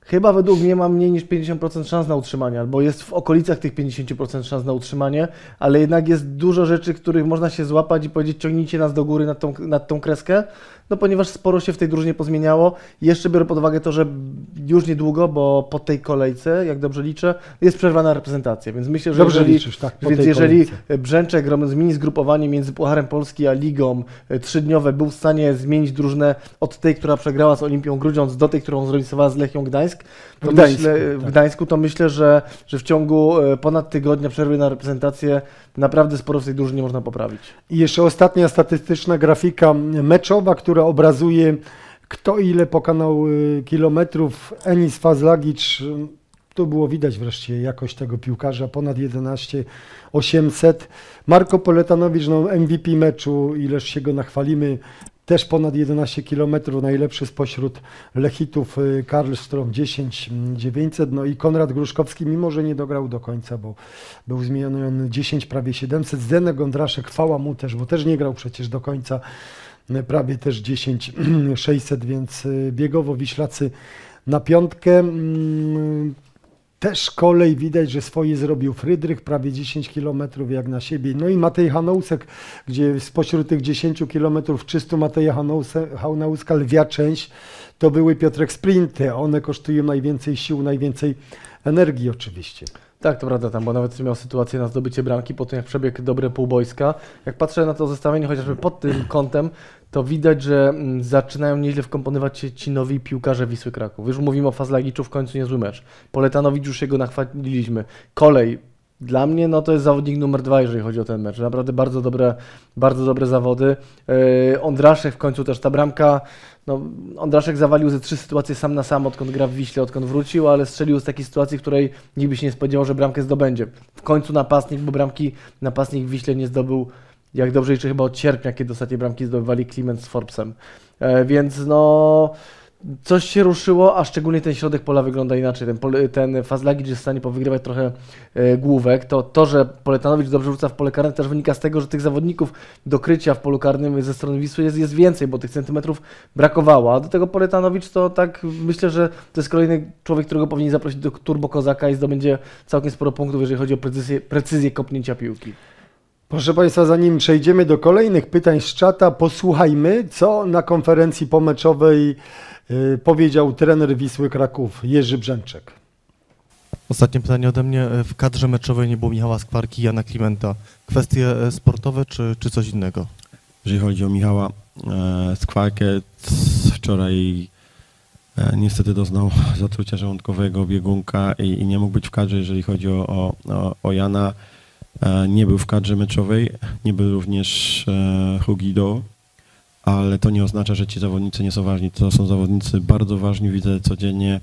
chyba według mnie ma mniej niż 50% szans na utrzymanie, albo jest w okolicach tych 50% szans na utrzymanie, ale jednak jest dużo rzeczy, których można się złapać i powiedzieć ciągnijcie nas do góry nad tą, nad tą kreskę. No ponieważ sporo się w tej drużynie pozmieniało. Jeszcze biorę pod uwagę to, że już niedługo, bo po tej kolejce, jak dobrze liczę, jest przerwana reprezentacja, więc myślę, że Dobrze jeżeli, liczysz, tak, więc jeżeli kolejce. Brzęczek mini zgrupowanie między Pucharem Polski a Ligą e, trzydniowe był w stanie zmienić drużynę od tej, która przegrała z Olimpią Grudziądz do tej, którą zrealizowała z Lechią Gdańsk, to W Gdańsku, myślę, w tak. Gdańsku, to myślę, że, że w ciągu e, ponad tygodnia przerwy na reprezentację naprawdę sporo w tej drużynie można poprawić. I jeszcze ostatnia statystyczna grafika meczowa, która obrazuje kto ile pokonał y, kilometrów. Enis Fazlagic, tu było widać wreszcie jakość tego piłkarza, ponad 11 800. Marko Poletanowicz, no MVP meczu, ileż się go nachwalimy, też ponad 11 km, najlepszy spośród Lechitów y, Karlstrom 10 900, no i Konrad Gruszkowski, mimo że nie dograł do końca, bo był zmieniony 10 prawie 700, Zdenek Gondraszek, chwała mu też, bo też nie grał przecież do końca, y, prawie też 10 600, więc y, biegowo Wiślacy na piątkę. Też kolej widać, że swoje zrobił Frydrych, prawie 10 km jak na siebie. No i Matej Hanousek, gdzie spośród tych 10 km 300 Mateja Hanouska lwia część to były Piotrek Sprinty. One kosztują najwięcej sił, najwięcej energii oczywiście. Tak, to prawda, tam, bo nawet miał sytuację na zdobycie bramki po tym, jak przebiegł dobre półbojska. Jak patrzę na to zestawienie, chociażby pod tym kątem, to widać, że mm, zaczynają nieźle wkomponować się ci nowi piłkarze Wisły Kraków. Już mówimy o Fazlagiczu, w końcu niezły mecz. Poletanowicz już się go nachwaliliśmy. Kolej, dla mnie no to jest zawodnik numer dwa, jeżeli chodzi o ten mecz. Naprawdę bardzo dobre, bardzo dobre zawody. Yy, Ondraszek w końcu też ta bramka. No, Ondraszek zawalił ze trzy sytuacje sam na sam, odkąd gra w Wiśle, odkąd wrócił, ale strzelił z takiej sytuacji, w której nikt by się nie spodziewał, że bramkę zdobędzie. W końcu napastnik, bo bramki napastnik w Wiśle nie zdobył, jak dobrze liczę, chyba od sierpnia, kiedy ostatnie bramki zdobywali Kliment z Forbesem. E, więc no, coś się ruszyło, a szczególnie ten środek pola wygląda inaczej. Ten, ten Fazlagic jest w stanie powygrywać trochę e, główek. To, to, że Poletanowicz dobrze rzuca w pole karne, też wynika z tego, że tych zawodników do krycia w polu karnym ze strony Wisły jest, jest więcej, bo tych centymetrów brakowało. A do tego Poletanowicz to tak myślę, że to jest kolejny człowiek, którego powinien zaprosić do Turbo Kozaka i zdobędzie całkiem sporo punktów, jeżeli chodzi o precyzję, precyzję kopnięcia piłki. Proszę Państwa, zanim przejdziemy do kolejnych pytań z czata, posłuchajmy, co na konferencji pomeczowej y, powiedział trener Wisły Kraków Jerzy Brzęczek. Ostatnie pytanie ode mnie. W kadrze meczowej nie było Michała Skwarki i Jana Klimenta. Kwestie e, sportowe czy, czy coś innego? Jeżeli chodzi o Michała e, Skwarkę, wczoraj e, niestety doznał zatrucia żołądkowego, biegunka i, i nie mógł być w kadrze. Jeżeli chodzi o, o, o, Jana, nie był w kadrze meczowej, nie był również e, Hugido, ale to nie oznacza, że ci zawodnicy nie są ważni. To są zawodnicy bardzo ważni, widzę codziennie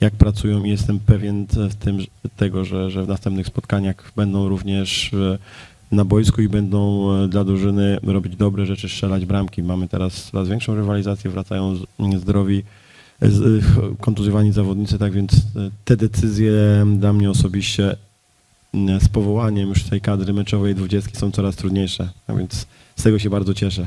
jak pracują i jestem pewien w tym, tego, że, że w następnych spotkaniach będą również e, na boisku i będą e, dla drużyny robić dobre rzeczy, strzelać bramki. Mamy teraz coraz większą rywalizację, wracają zdrowi, e, kontuzjowani zawodnicy, tak więc e, te decyzje dla mnie osobiście z powołaniem już tej kadry meczowej 20 są coraz trudniejsze, a więc z tego się bardzo cieszę.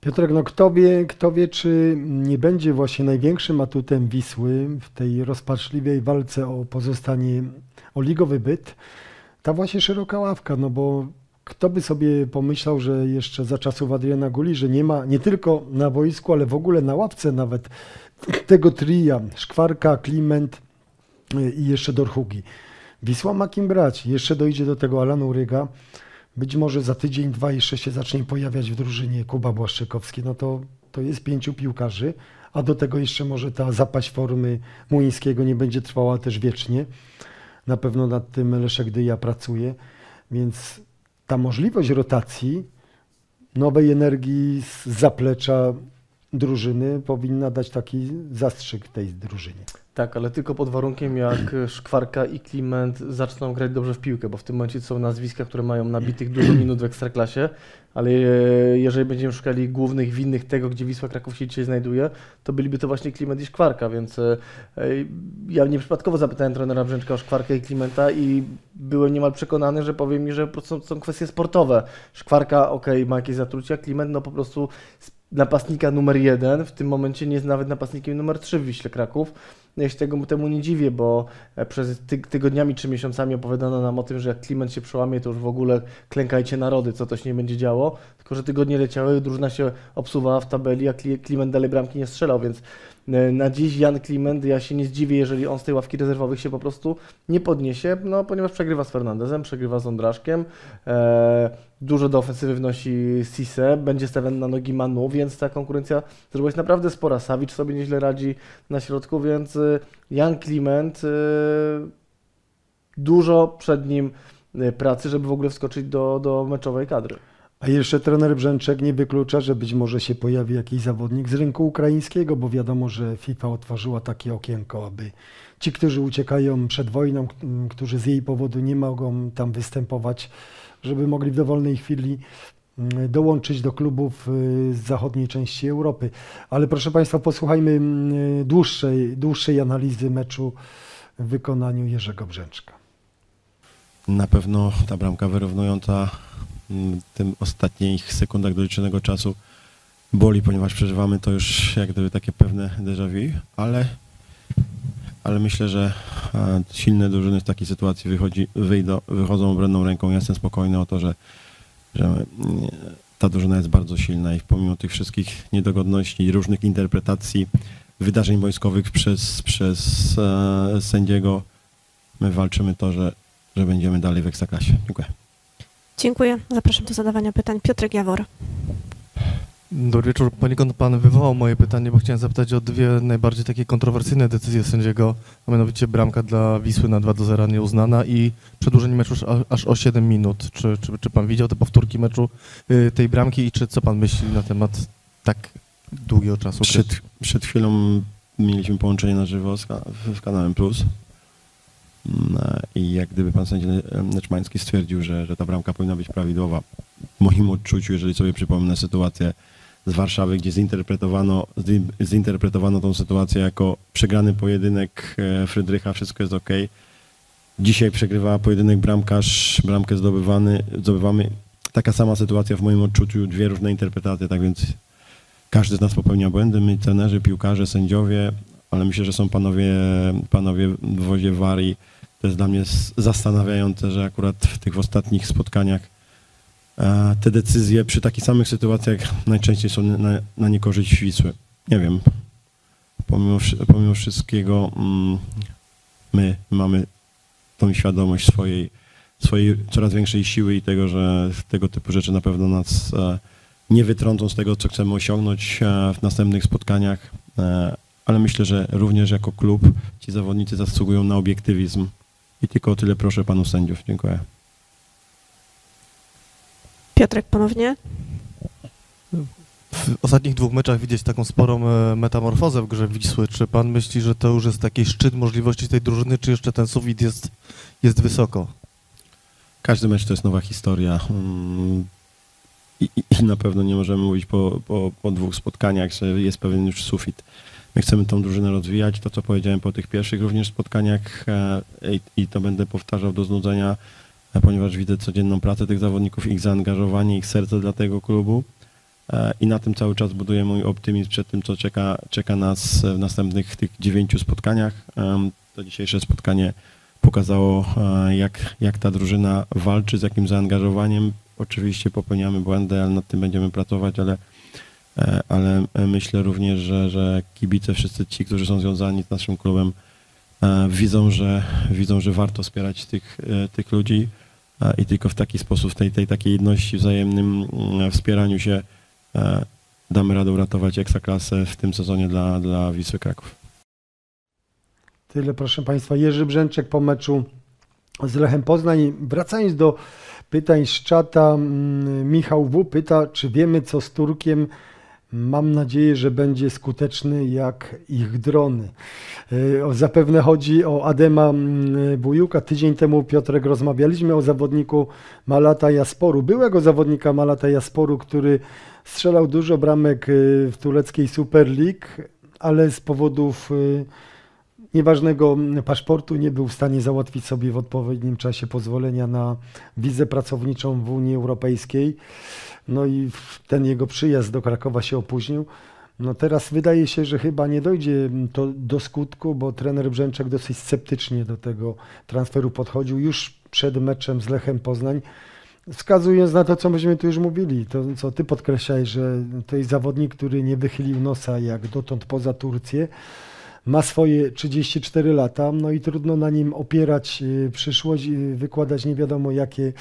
Piotrek, no kto wie, kto wie, czy nie będzie właśnie największym atutem Wisły w tej rozpaczliwej walce o pozostanie, o ligowy byt, ta właśnie szeroka ławka, no bo kto by sobie pomyślał, że jeszcze za czasów Adriana Guli, że nie ma nie tylko na boisku, ale w ogóle na ławce nawet tego tria, Szkwarka, Kliment i jeszcze Dorhugi. Wisła ma kim brać. Jeszcze dojdzie do tego Alan Uryga. Być może za tydzień, dwa jeszcze się zacznie pojawiać w drużynie Kuba Błaszczykowski. No to, to jest pięciu piłkarzy, a do tego jeszcze może ta zapaść formy Muńskiego nie będzie trwała też wiecznie. Na pewno nad tym Leszek Dyja pracuje, więc ta możliwość rotacji nowej energii z zaplecza drużyny powinna dać taki zastrzyk tej drużynie. Tak, ale tylko pod warunkiem, jak Szkwarka i Kliment zaczną grać dobrze w piłkę, bo w tym momencie są nazwiska, które mają nabitych dużo minut w Ekstraklasie, ale e, jeżeli będziemy szukali głównych winnych tego, gdzie Wisła Kraków się dzisiaj znajduje, to byliby to właśnie Kliment i Szkwarka, więc e, e, ja nieprzypadkowo zapytałem trenera Brzęczka o Szkwarkę i Klimenta i byłem niemal przekonany, że powie mi, że po prostu są kwestie sportowe. Szkwarka, ok, ma jakieś zatrucia, Kliment no po prostu z napastnika numer jeden w tym momencie nie jest nawet napastnikiem numer trzy w Wiśle Kraków. Ja się tego, temu nie dziwię, bo e, przez ty, tygodniami czy miesiącami opowiadano nam o tym, że jak Kliment się przełamie, to już w ogóle klękajcie narody, co to się nie będzie działo. Tylko, że tygodnie leciały, drużyna się obsuwała w tabeli, a Kli- Kliment dalej bramki nie strzelał, więc e, na dziś Jan Kliment, ja się nie zdziwię, jeżeli on z tej ławki rezerwowych się po prostu nie podniesie, no ponieważ przegrywa z Fernandezem, przegrywa z Ondraszkiem, e, dużo do ofensywy wnosi Sise, będzie stawiany na nogi Manu, więc ta konkurencja zrobiła się naprawdę spora. Savic sobie nieźle radzi na środku, więc Jan Kliment, y, dużo przed nim y, pracy, żeby w ogóle wskoczyć do, do meczowej kadry. A jeszcze trener Brzęczek nie wyklucza, że być może się pojawi jakiś zawodnik z rynku ukraińskiego, bo wiadomo, że FIFA otworzyła takie okienko, aby ci, którzy uciekają przed wojną, którzy z jej powodu nie mogą tam występować, żeby mogli w dowolnej chwili dołączyć do klubów y, z zachodniej części Europy. Ale proszę Państwa, posłuchajmy m, dłuższej, dłuższej analizy meczu w wykonaniu Jerzego Brzęczka. Na pewno ta bramka wyrównująca mm, w tym ostatnich sekundach doliczonego czasu boli, ponieważ przeżywamy to już jak gdyby takie pewne déjà vu, ale, ale myślę, że e, silne drużyny w takiej sytuacji wychodzi, wyjdą, wychodzą obronną ręką. Jestem spokojny o to, że, że mm, ta drużyna jest bardzo silna i pomimo tych wszystkich niedogodności i różnych interpretacji wydarzeń wojskowych przez, przez e, sędziego, my walczymy to, że, że będziemy dalej w Ekstraklasie. Dziękuję. Dziękuję. Zapraszam do zadawania pytań. Piotrek Jawor. Dobry wieczór. Poniekąd pan wywołał moje pytanie, bo chciałem zapytać o dwie najbardziej takie kontrowersyjne decyzje sędziego, a mianowicie bramka dla Wisły na 2 do 0 nieuznana i przedłużenie meczu aż- o 7 minut. Czy, czy, czy pan widział te powtórki meczu y, tej bramki i czy co pan myśli na temat tak długiego czasu? Przed, przed chwilą mieliśmy połączenie na żywo z, w kanałem Plus e, i jak gdyby pan sędzia Neczmański stwierdził, że, że ta bramka powinna być prawidłowa. W moim odczuciu, jeżeli sobie przypomnę sytuację z Warszawy, gdzie zinterpretowano, zi- zinterpretowano tą sytuację jako przegrany pojedynek e, Frydrycha, wszystko jest ok. Dzisiaj przegrywa pojedynek bramkarz, bramkę zdobywany, zdobywamy. Taka sama sytuacja w moim odczuciu, dwie różne interpretacje, tak więc każdy z nas popełnia błędy, my trenerzy, piłkarze, sędziowie, ale myślę, że są panowie, panowie w wozie warii. To jest dla mnie zastanawiające, że akurat w tych ostatnich spotkaniach te decyzje przy takich samych sytuacjach najczęściej są na, na niekorzyść Wisły. Nie wiem. Pomimo, pomimo wszystkiego mm, my mamy tą świadomość swojej, swojej coraz większej siły i tego, że tego typu rzeczy na pewno nas e, nie wytrącą z tego, co chcemy osiągnąć e, w następnych spotkaniach, e, ale myślę, że również jako klub ci zawodnicy zasługują na obiektywizm. I tylko o tyle proszę panów sędziów. Dziękuję. Piotrek ponownie. W ostatnich dwóch meczach widzieć taką sporą e, metamorfozę w grze Wisły. Czy pan myśli, że to już jest taki szczyt możliwości tej drużyny, czy jeszcze ten sufit jest, jest wysoko? Każdy mecz to jest nowa historia. Mm, I, i- I na pewno nie możemy mówić po, po, po dwóch spotkaniach, że jest pewien już sufit. My chcemy tą drużynę rozwijać, to co powiedziałem po tych pierwszych również spotkaniach e, i, i to będę powtarzał do znudzenia, ponieważ widzę codzienną pracę tych zawodników, ich zaangażowanie, ich serce dla tego klubu e, i na tym cały czas buduję mój optymizm przed tym, co czeka, czeka nas w następnych tych dziewięciu spotkaniach. To dzisiejsze spotkanie pokazało, e, jak, jak ta drużyna walczy, z jakim zaangażowaniem. Oczywiście popełniamy błędy, ale nad tym będziemy pracować, ale, e, ale myślę również, że, że kibice, wszyscy ci, którzy są związani z naszym klubem, e, widzą, że, widzą, że warto wspierać tych, e, tych ludzi e, i tylko w taki sposób, w tej, tej takiej jedności, wzajemnym mm, wspieraniu się damy radę uratować Ekstraklasę w tym sezonie dla, dla Wisły Kraków. Tyle, proszę Państwa. Jerzy Brzęczek po meczu z Lechem Poznań. Wracając do pytań z czata, mm, Michał W. pyta, czy wiemy co z Turkiem. Mam nadzieję, że będzie skuteczny jak ich drony. O- Zapewne chodzi o Adema mm, Bujuka. Tydzień temu, Piotrek, rozmawialiśmy o zawodniku Malata Jasporu, byłego zawodnika Malata Jasporu, który strzelał dużo bramek y, w tureckiej Super League, ale z powodów nieważnego paszportu nie był w stanie załatwić sobie w odpowiednim czasie pozwolenia na wizę pracowniczą w Unii Europejskiej. No i ten jego przyjazd do Krakowa się opóźnił. No teraz wydaje się, że chyba nie dojdzie to do skutku, bo trener Brzęczek dosyć sceptycznie do tego transferu podchodził już przed meczem z Lechem Poznań, wskazując na to, co myśmy tu już mówili, to co ty podkreślałeś, że to jest zawodnik, który nie wychylił nosa jak dotąd poza Turcję, ma swoje 34 lata, no i trudno na nim opierać y, przyszłość i wykładać nie wiadomo jakie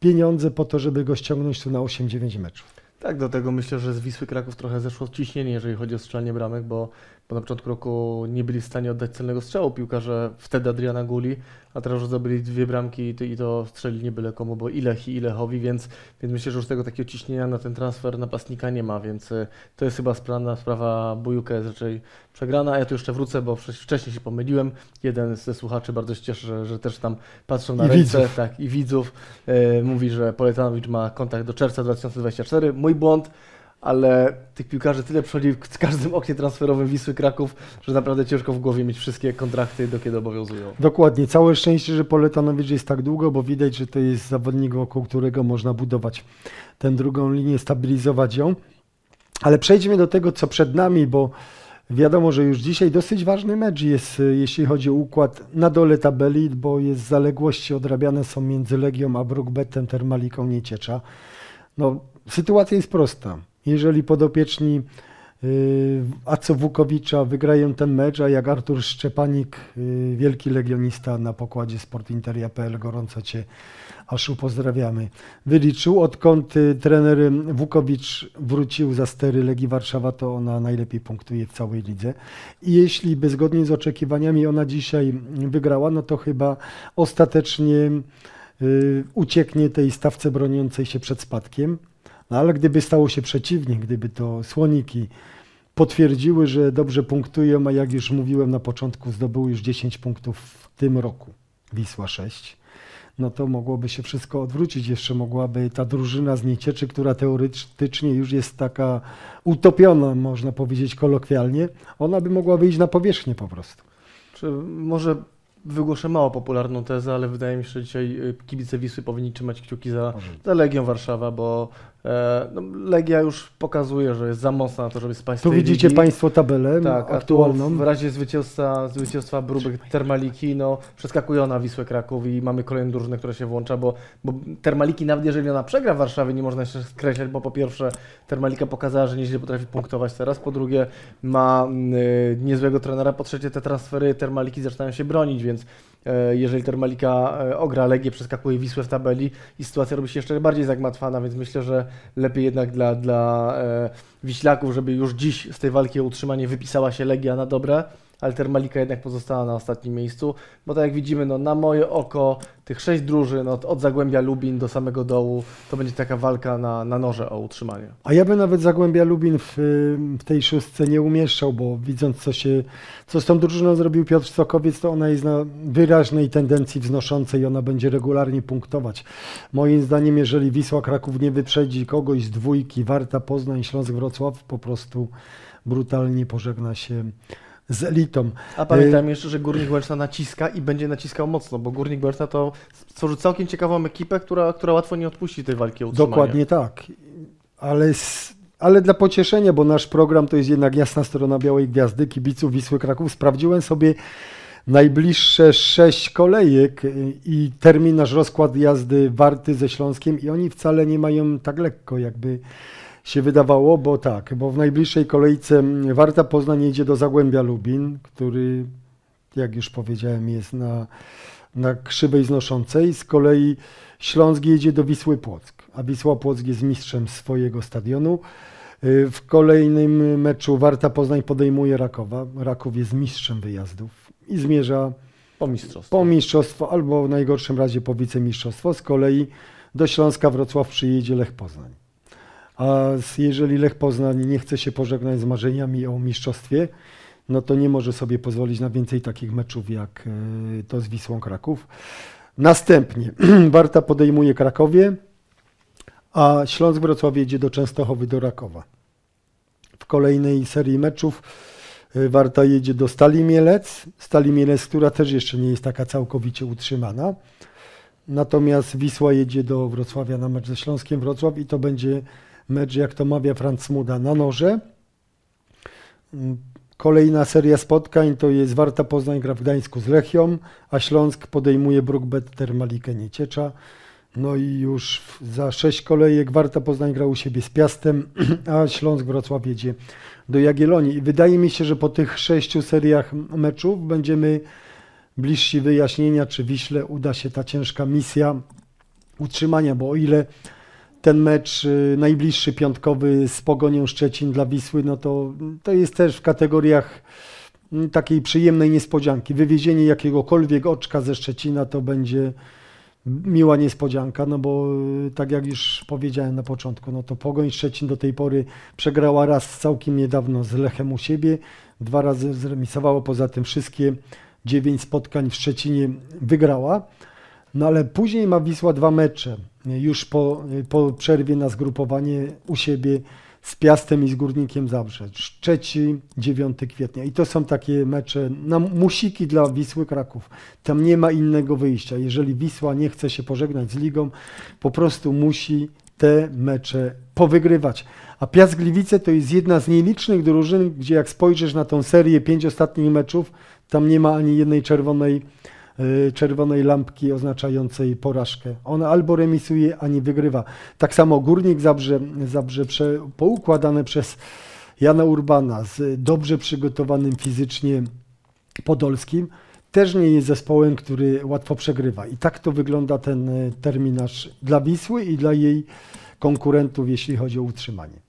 pieniądze po to, żeby go ściągnąć tu na 8-9 meczów. Tak, do tego myślę, że z Wisły Kraków trochę zeszło ciśnienie, jeżeli chodzi o strzelanie bramek, bo, bo na początku roku nie byli w stanie oddać celnego strzału piłkarze wtedy Adriana Guli, a teraz już zdobyli dwie bramki i to, strzeli nie byle komu, bo i Lech i Lechowi, więc, więc myślę, że już tego takiego ciśnienia na ten transfer napastnika nie ma, więc y, to jest chyba sprawa, sprawa Bujuka jest raczej przegrana, a ja tu jeszcze wrócę, bo wcześ- wcześniej się pomyliłem. Jeden ze słuchaczy bardzo się cieszy, że, że też tam patrzą na I ręce, widzów. tak, i widzów. E, mówi, że Poletanowicz ma kontakt do czerwca 2024. Mój błąd, ale tych piłkarzy tyle przychodzi w każdym oknie transferowym Wisły Kraków, że naprawdę ciężko w głowie mieć wszystkie kontrakty, do kiedy obowiązują. Dokładnie. Całe szczęście, że Poletanowicz jest tak długo, bo widać, że to jest zawodnik, wokół którego można budować tę drugą linię, stabilizować ją. Ale przejdźmy do tego, co przed nami, bo wiadomo, że już dzisiaj dosyć ważny mecz jest, y, jeśli chodzi o układ na dole tabeli, bo jest zaległości odrabiane są między Legią a Brookbetem, Termaliką Nieciecza. No, sytuacja jest prosta. Jeżeli podopieczni y, Aco Wukowicza wygrają ten mecz, a jak Artur Szczepanik, y, wielki legionista na pokładzie sportinteria.pl, gorąco Cię Aszu pozdrawiamy, wyliczył, odkąd y, trener Wukowicz wrócił za stery Legii Warszawa, to ona najlepiej punktuje w całej lidze. I jeśli by zgodnie z oczekiwaniami ona dzisiaj wygrała, no to chyba ostatecznie y, ucieknie tej stawce broniącej się przed spadkiem. No ale gdyby stało się przeciwnie, gdyby to słoniki potwierdziły, że dobrze punktują, a jak już mówiłem na początku, zdobyły już 10 punktów w tym roku, Wisła 6, no to mogłoby się wszystko odwrócić. Jeszcze mogłaby ta drużyna z Niecieczy, która teoretycznie już jest taka utopiona, można powiedzieć kolokwialnie, ona by mogła wyjść na powierzchnię po prostu. Czy może wygłoszę mało popularną tezę, ale wydaje mi się, że dzisiaj y, kibice Wisły powinni trzymać kciuki za, za Legią Warszawa, bo no, Legia już pokazuje, że jest za mocna na to, żeby spaść Tu widzicie ligi. Państwo tabelę Tak, aktualną. w razie zwycięstwa, zwycięstwa Brubek Termaliki, no przeskakuje ona Wisłę Kraków i mamy kolejną drużynę, która się włącza, bo, bo Termaliki nawet jeżeli ona przegra w Warszawie, nie można się skreślać, bo po pierwsze Termalika pokazała, że nieźle potrafi punktować teraz, po drugie ma y, niezłego trenera, po trzecie te transfery Termaliki zaczynają się bronić, więc e, jeżeli Termalika e, ogra Legię, przeskakuje Wisłę w tabeli i sytuacja robi się jeszcze bardziej zagmatwana, więc myślę, że lepiej jednak dla, dla e, Wiślaków, żeby już dziś z tej walki o utrzymanie wypisała się Legia na dobre, ale Termalika jednak pozostała na ostatnim miejscu, bo tak jak widzimy, no, na moje oko tych sześć drużyn od, od Zagłębia Lubin do samego dołu, to będzie taka walka na, na noże o utrzymanie. A ja bym nawet Zagłębia Lubin w, w tej szóstce nie umieszczał, bo widząc co się, co z tą drużyną zrobił Piotr Sokowiec, to ona jest na wyraźnej tendencji wznoszącej, ona będzie regularnie punktować. Moim zdaniem, jeżeli Wisła Kraków nie wyprzedzi kogoś z dwójki, Warta, Poznań, Śląsk, Wrocław, po prostu brutalnie pożegna się z elitą. A pamiętajmy jeszcze, że Górnik Łęczna naciska i będzie naciskał mocno, bo Górnik Łęczna to stworzy całkiem ciekawą ekipę, która, która łatwo nie odpuści tej walki o utrzymanie. Dokładnie tak. Ale, ale dla pocieszenia, bo nasz program to jest jednak jasna strona Białej Gwiazdy, kibiców Wisły Kraków. Sprawdziłem sobie najbliższe sześć kolejek y, i terminarz, rozkład jazdy Warty ze Śląskiem i oni wcale nie mają tak lekko, jakby się wydawało, bo tak, bo w najbliższej kolejce mm, Warta Poznań jedzie do Zagłębia Lubin, który, jak już powiedziałem, jest na, na krzywej znoszącej. Z kolei Śląsk jedzie do Wisły Płock, a Wisła Płock jest mistrzem swojego stadionu. Y, W kolejnym meczu Warta Poznań podejmuje Rakowa. Raków jest mistrzem wyjazdów i zmierza Po mistrzostwie. po mistrzostwo albo w najgorszym razie po wicemistrzostwo. Z kolei do Śląska Wrocław przyjedzie Lech Poznań. A jeżeli Lech Poznań nie chce się pożegnać z marzeniami o mistrzostwie, no to nie może sobie pozwolić na więcej takich meczów jak e, to z Wisłą Kraków. Następnie Warta podejmuje Krakowie, a Śląsk Wrocław jedzie do Częstochowy do Rakowa. W kolejnej serii meczów y, Warta jedzie do Stali Mielec. Stali Mielec, która też jeszcze nie jest taka całkowicie utrzymana. Natomiast Wisła jedzie do Wrocławia na mecz ze Śląskiem Wrocław i to będzie mecz, jak to mawia Franz Muda, na noże. Mm, Kolejna seria spotkań to jest Warta Poznań gra w Gdańsku z Lechią, a Śląsk podejmuje Brookbet Termalikę Nieciecza. No i już za sześć kolejek Warta Poznań gra u siebie z Piastem, a Śląsk Wrocław jedzie do Jagiellonii. I wydaje mi się, że po tych sześciu seriach meczów będziemy bliżsi wyjaśnienia, czy Wiśle uda się ta ciężka misja utrzymania, bo o ile ten mecz y, najbliższy piątkowy z Pogonią Szczecin dla Wisły, no to, to jest też w kategoriach mm, takiej przyjemnej niespodzianki. Wywiezienie jakiegokolwiek oczka ze Szczecina to będzie miła niespodzianka, no bo y, tak jak już powiedziałem na początku, no to Pogoń Szczecin do tej pory przegrała raz całkiem niedawno z Lechem u siebie, dwa razy zremisowała, poza tym wszystkie dziewięć spotkań w Szczecinie wygrała. No ale później ma Wisła dwa mecze, już po, po przerwie na zgrupowanie u siebie z Piastem i z Górnikiem Zabrze. 3-9 kwietnia. I to są takie mecze na musiki dla Wisły Kraków. Tam nie ma innego wyjścia. Jeżeli Wisła nie chce się pożegnać z ligą, po prostu musi te mecze powygrywać. A Piast Gliwice to jest jedna z nielicznych drużyn, gdzie jak spojrzysz na tą serię pięć ostatnich meczów, tam nie ma ani jednej czerwonej czerwonej lampki oznaczającej porażkę. Ona albo remisuje, ani wygrywa. Tak samo Górnik Zabrze, Zabrze prze, poukładane przez Jana Urbana z dobrze przygotowanym fizycznie Podolskim też nie jest zespołem, który łatwo przegrywa. I tak to wygląda ten y, terminarz dla Wisły i dla jej konkurentów, jeśli chodzi o utrzymanie.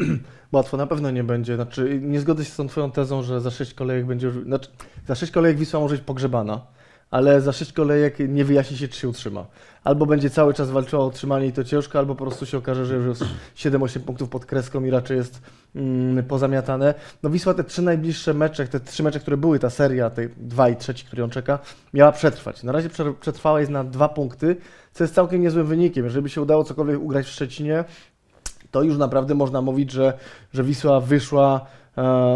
Łatwo na pewno nie będzie. Znaczy, nie zgodzę się z tą twoją tezą, że za sześć kolejek będzie już. Znaczy, za sześć kolejek Wisła może być pogrzebana, ale za sześć kolejek nie wyjaśni się, czy się utrzyma. Albo będzie cały czas walczyła o utrzymanie i to ciężko, albo po prostu się okaże, że już jest 7-8 punktów pod kreską i raczej jest mm, pozamiatane. No Wisła te trzy najbliższe mecze, te trzy mecze, które były, ta seria, te dwa i trzeci, który ją czeka, miała przetrwać. Na razie prze- przetrwała jest na dwa punkty, co jest całkiem niezłym wynikiem. Jeżeli by się udało cokolwiek ugrać w Szczecinie, to już naprawdę można mówić, że, że Wisła wyszła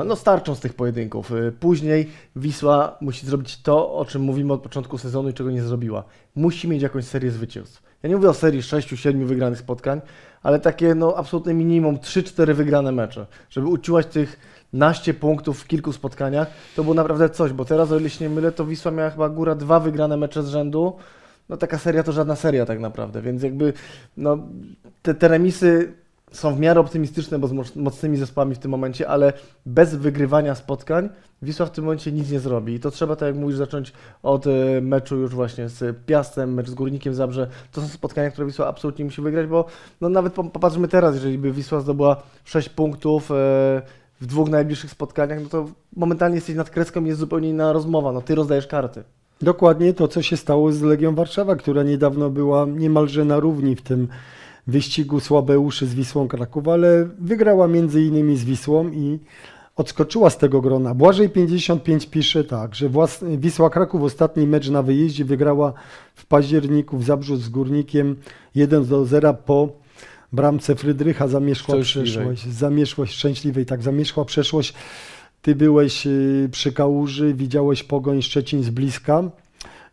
no, starczą z tych pojedynków. E, Później Wisła musi zrobić to, o czym mówimy od początku sezonu i czego nie zrobiła. Musi mieć jakąś serię zwycięstw. Ja nie mówię o serii 6-7 wygranych spotkań, ale takie no, absolutne minimum 3-4 wygrane mecze. Żeby uciłać tych naście punktów w kilku spotkaniach, to było naprawdę coś, bo teraz, o ile się nie mylę, to Wisła miała chyba góra dwa wygrane mecze z rzędu. No taka seria to żadna seria tak naprawdę, więc jakby no, te, te remisy są w miarę optymistyczne, bo z moc- mocnymi zespołami w tym momencie, ale bez wygrywania spotkań Wisła w tym momencie nic nie zrobi. I to trzeba, tak jak mówisz, zacząć od e, meczu już właśnie z Piastem, mecz z Górnikiem Zabrze. To są spotkania, które Wisła absolutnie musi wygrać, bo no nawet po- popatrzmy teraz, jeżeli by Wisła zdobyła 6 punktów e, w dwóch najbliższych spotkaniach, no to momentalnie jesteś nad kreską i jest zupełnie inna rozmowa. No ty rozdajesz karty. Dokładnie to, co się stało z Legią Warszawa, która niedawno była niemalże na równi w tym wyścigu słabeuszy z Wisłą Kraków, ale wygrała między innymi z Wisłą i odskoczyła z tego grona. Błażej 55 pisze tak, że. Wisła Kraków ostatni mecz na wyjeździe wygrała w październiku w Zabrzu z Górnikiem 1 do 0 po bramce Frydrycha zamieszkła przeszłość, zamieszłość szczęśliwej, tak, zamieszkła przeszłość. Ty byłeś y, przy Kałuży, widziałeś Pogoń Szczecin z bliska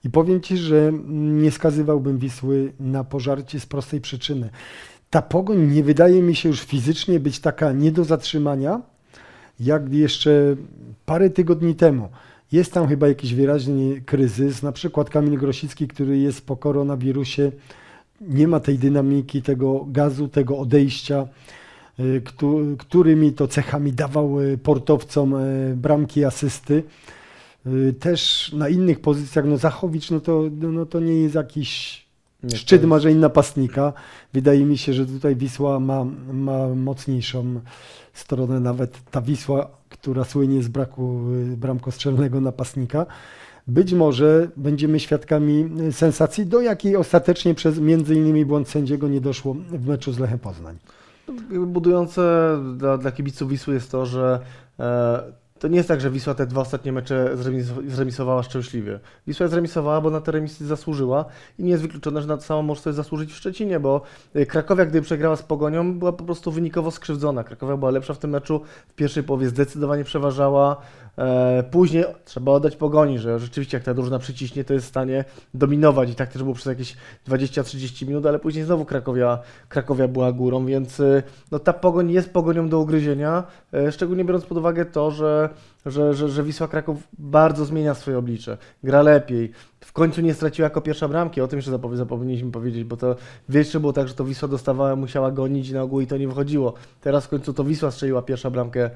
i powiem Ci, że nie skazywałbym Wisły na pożarcie z prostej przyczyny. Ta Pogoń nie wydaje mi się już fizycznie być taka nie do zatrzymania, jak jeszcze parę tygodni temu. Jest tam chyba jakiś wyraźny kryzys, na przykład Kamil Grosicki, który jest po koronawirusie, nie ma tej dynamiki, tego gazu, tego odejścia, y, któ- którymi to cechami dawał y, portowcom y, bramki, asysty. Y, Też na innych pozycjach, no Zachowicz, no to, no to nie jest jakiś Nie, szczyt jest- marzeń napastnika. Wydaje mi się, że tutaj Wisła ma, ma mocniejszą stronę, nawet ta Wisła, która słynie z braku y, bramkostrzelnego napastnika. Być może będziemy świadkami y, sensacji, do jakiej ostatecznie przez między innymi błąd sędziego nie doszło w meczu z Lechem Poznań. Budujące dla, dla kibiców Wisły jest to, że e, to nie jest tak, że Wisła te dwa ostatnie mecze zremis- zremisowała szczęśliwie. Wisła zremisowała, bo na te remisy zasłużyła i nie jest wykluczone, że na to samo może sobie zasłużyć w Szczecinie, bo y, Krakowia, gdy przegrała z Pogonią, była po prostu wynikowo skrzywdzona. Krakowia była lepsza w tym meczu, w pierwszej połowie zdecydowanie przeważała. E, później trzeba oddać Pogoni, że rzeczywiście jak ta drużyna przyciśnie, to jest w stanie dominować i tak też było przez jakieś 20-30 minut, ale później znowu Krakowia, Krakowia była górą, więc y, no, ta Pogoń jest Pogonią do ugryzienia, e, szczególnie biorąc pod uwagę to, że że, że, że Wisła Kraków bardzo zmienia swoje oblicze, gra lepiej. W końcu nie straciła jako pierwsza bramki, o tym jeszcze zapowi- zapomnieliśmy powiedzieć, bo to jeszcze było tak, że to Wisła dostawała, musiała gonić na ogół i to nie wychodziło. Teraz w końcu to Wisła strzeliła pierwsza bramkę,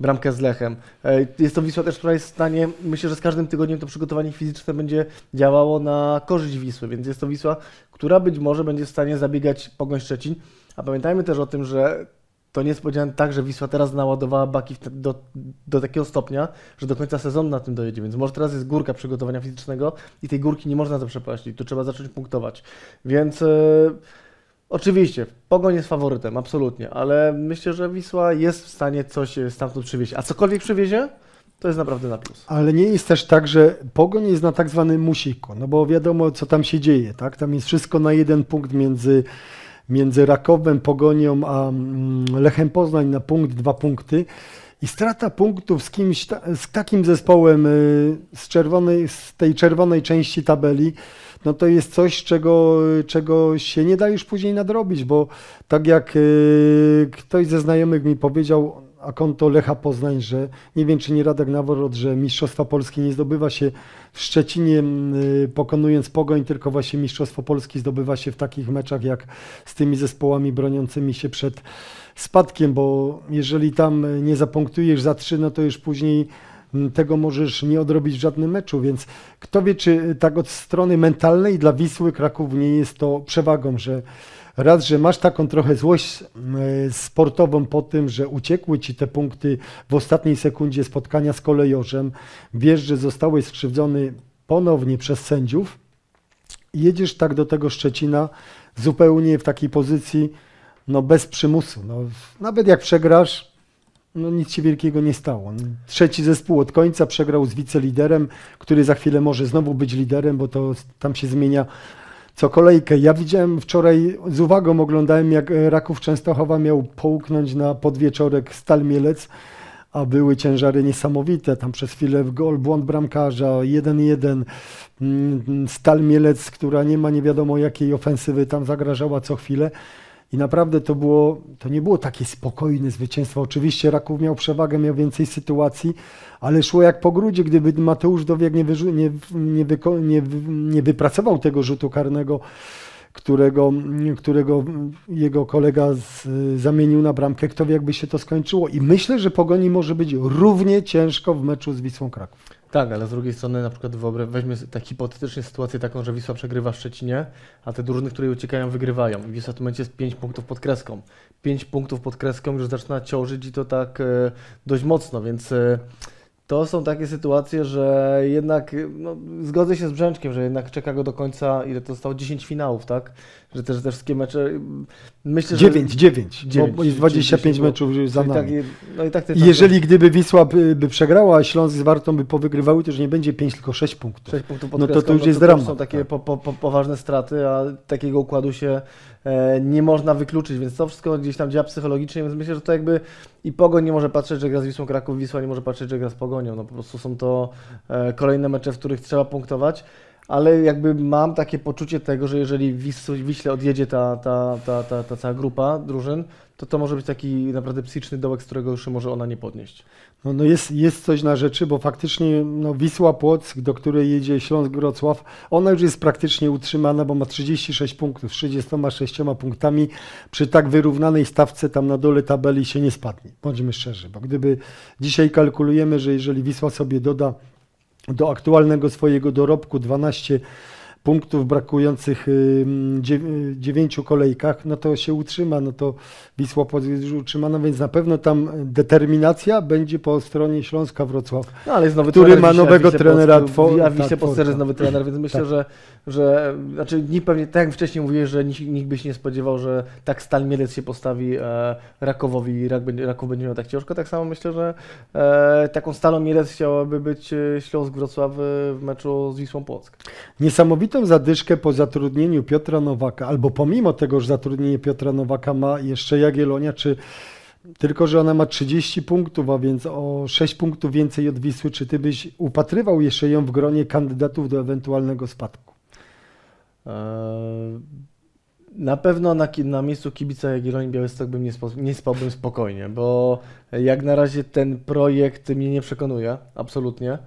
bramkę z Lechem. E, Jest to Wisła też, która jest w stanie, myślę, że z każdym tygodniem to przygotowanie fizyczne będzie działało na korzyść Wisły, więc jest to Wisła, która być może będzie w stanie zabiegać Pogoń Szczecin. A pamiętajmy też o tym, że to nie powiedziane tak, że Wisła teraz naładowała baki do, do takiego stopnia, że do końca sezonu na tym dojedzie, więc może teraz jest górka przygotowania fizycznego i tej górki nie można zaprzepaścić, tu trzeba zacząć punktować. Więc e, oczywiście, Pogoń jest faworytem, absolutnie, ale myślę, że Wisła jest w stanie coś e, stamtąd przywieźć, a cokolwiek przywiezie, to jest naprawdę na plus. Ale nie jest też tak, że Pogoń jest na tak zwanym musiku, no bo wiadomo, co tam się dzieje, tak? Tam jest wszystko na jeden punkt między, między Rakowem, Pogonią, a mm, Lechem Poznań na punkt, dwa punkty. I strata punktów z kimś, z takim zespołem y, z, czerwonej, z tej czerwonej części tabeli, no to jest coś, czego, czego się nie da już później nadrobić, bo tak jak y, ktoś ze znajomych mi powiedział, a konto Lecha Poznań, że nie wiem czy nie Radek Nawrot, że Mistrzostwa Polski nie zdobywa się w Szczecinie y, pokonując Pogoń, tylko właśnie Mistrzostwo Polski zdobywa się w takich meczach jak z tymi zespołami broniącymi się przed spadkiem, bo jeżeli tam nie zapunktujesz za trzy, no to już później tego możesz nie odrobić w żadnym meczu, więc kto wie, czy tak od strony mentalnej dla Wisły Kraków nie jest to przewagą, że raz, że masz taką trochę złość mm, sportową po tym, że uciekły ci te punkty w ostatniej sekundzie spotkania z kolejorzem, wiesz, że zostałeś skrzywdzony ponownie przez sędziów jedziesz tak do tego Szczecina zupełnie w takiej pozycji, no bez przymusu. No, nawet jak przegrasz, no nic się wielkiego nie stało. Trzeci zespół od końca przegrał z wiceliderem, który za chwilę może znowu być liderem, bo to tam się zmienia co kolejkę. Ja widziałem wczoraj, z uwagą oglądałem, jak Raków Częstochowa miał połknąć na podwieczorek Stal Mielec, a były ciężary niesamowite. Tam przez chwilę gol, błąd bramkarza, 1-1. Mm, Stal Mielec, która nie ma nie wiadomo jakiej ofensywy, tam zagrażała co chwilę. I naprawdę to było, to nie było takie spokojne zwycięstwo. Oczywiście Raków miał przewagę, miał więcej sytuacji, ale szło jak po grudzie, gdyby Mateusz Dowiek nie, nie, nie, wyko- nie, nie wypracował tego rzutu karnego, którego, którego jego kolega z, zamienił na bramkę, kto wie jakby się to skończyło. I myślę, że Pogoni może być równie ciężko w meczu z Wisłą Kraków. Tak, ale z drugiej strony na przykład weźmy tak hipotetycznie sytuację taką, że Wisła przegrywa w Szczecinie, a te drużyny, które uciekają, wygrywają. I Wisła w tym momencie jest 5 punktów pod kreską. 5 punktów pod kreską już zaczyna ciążyć i to tak e, dość mocno, więc e, to są takie sytuacje, że jednak, e, no, zgodzę się z Brzęczkiem, że jednak czeka go do końca, ile to zostało, 10 finałów, tak? Że też te wszystkie mecze, mm, myślę, że... 9, 9, Dziewięć, bo jest czyli 25 10 było. meczów już za nami. tak, no i tak te I jeżeli gdyby Wisła by, by przegrała, a Śląsk z Wartą by powygrywały, to już nie będzie 5, tylko 6 punktów. 6 punktów pod No to kreską, to już jest to dramat, są takie tak. po, po, po, poważne straty, a takiego układu się e, nie można wykluczyć, więc to wszystko gdzieś tam działa psychologicznie, więc myślę, że to jakby i Pogoń nie może patrzeć, że gra z Wisłą Kraków, Wisła nie może patrzeć, że gra z Pogonią, no po prostu są to e, kolejne mecze, w których trzeba punktować, ale jakby mam takie poczucie tego, że jeżeli Wis, Wiśle odjedzie ta, ta, ta, ta, ta cała grupa drużyn, to to może być taki naprawdę psychiczny dołek, z którego już może ona nie podnieść. No, no jest, jest coś na rzeczy, bo faktycznie no, Wisła Płock, do której jedzie Śląsk Wrocław, ona już jest praktycznie utrzymana, bo ma 36 punktów, z 36 punktami. Przy tak wyrównanej stawce tam na dole tabeli się nie spadnie, bądźmy szczerzy, bo gdyby dzisiaj kalkulujemy, że jeżeli Wisła sobie doda do aktualnego swojego dorobku 12 punktów brakujących y, dziew- dziewięciu kolejkach, no to się utrzyma, no to Wisła Płock jest utrzymana, więc na pewno tam determinacja będzie po stronie Śląska Wrocław. No, ale jest nowy Który trener ma nowego trenera Płock, A tak, Płock też jest nowy trener, więc myślę, Tak. że, że znaczy nikt pewnie, tak jak wcześniej mówiłeś, że nikt, nikt by się nie spodziewał, że tak Stal Mielec się postawi e, Rakowowi i Rak będzie, Raków będzie miał tak ciężko. Tak samo myślę, że e, taką Stalą Mielec chciałaby być e, Śląsk Wrocław e, w meczu z Wisłą Płock. Niesamowitą zadyszkę po zatrudnieniu Piotra Nowaka, albo pomimo tego, że zatrudnienie Piotra Nowaka ma jeszcze Jagiellonia, czy tylko, że ona ma 30 punktów, a więc o 6 punktów więcej od Wisły, czy ty byś upatrywał jeszcze ją w gronie kandydatów do ewentualnego spadku? E, Na pewno na, na miejscu kibica Jagiellonii Białystok bym nie, spo, nie spałbym spokojnie, bo jak na razie ten projekt mnie nie przekonuje, absolutnie.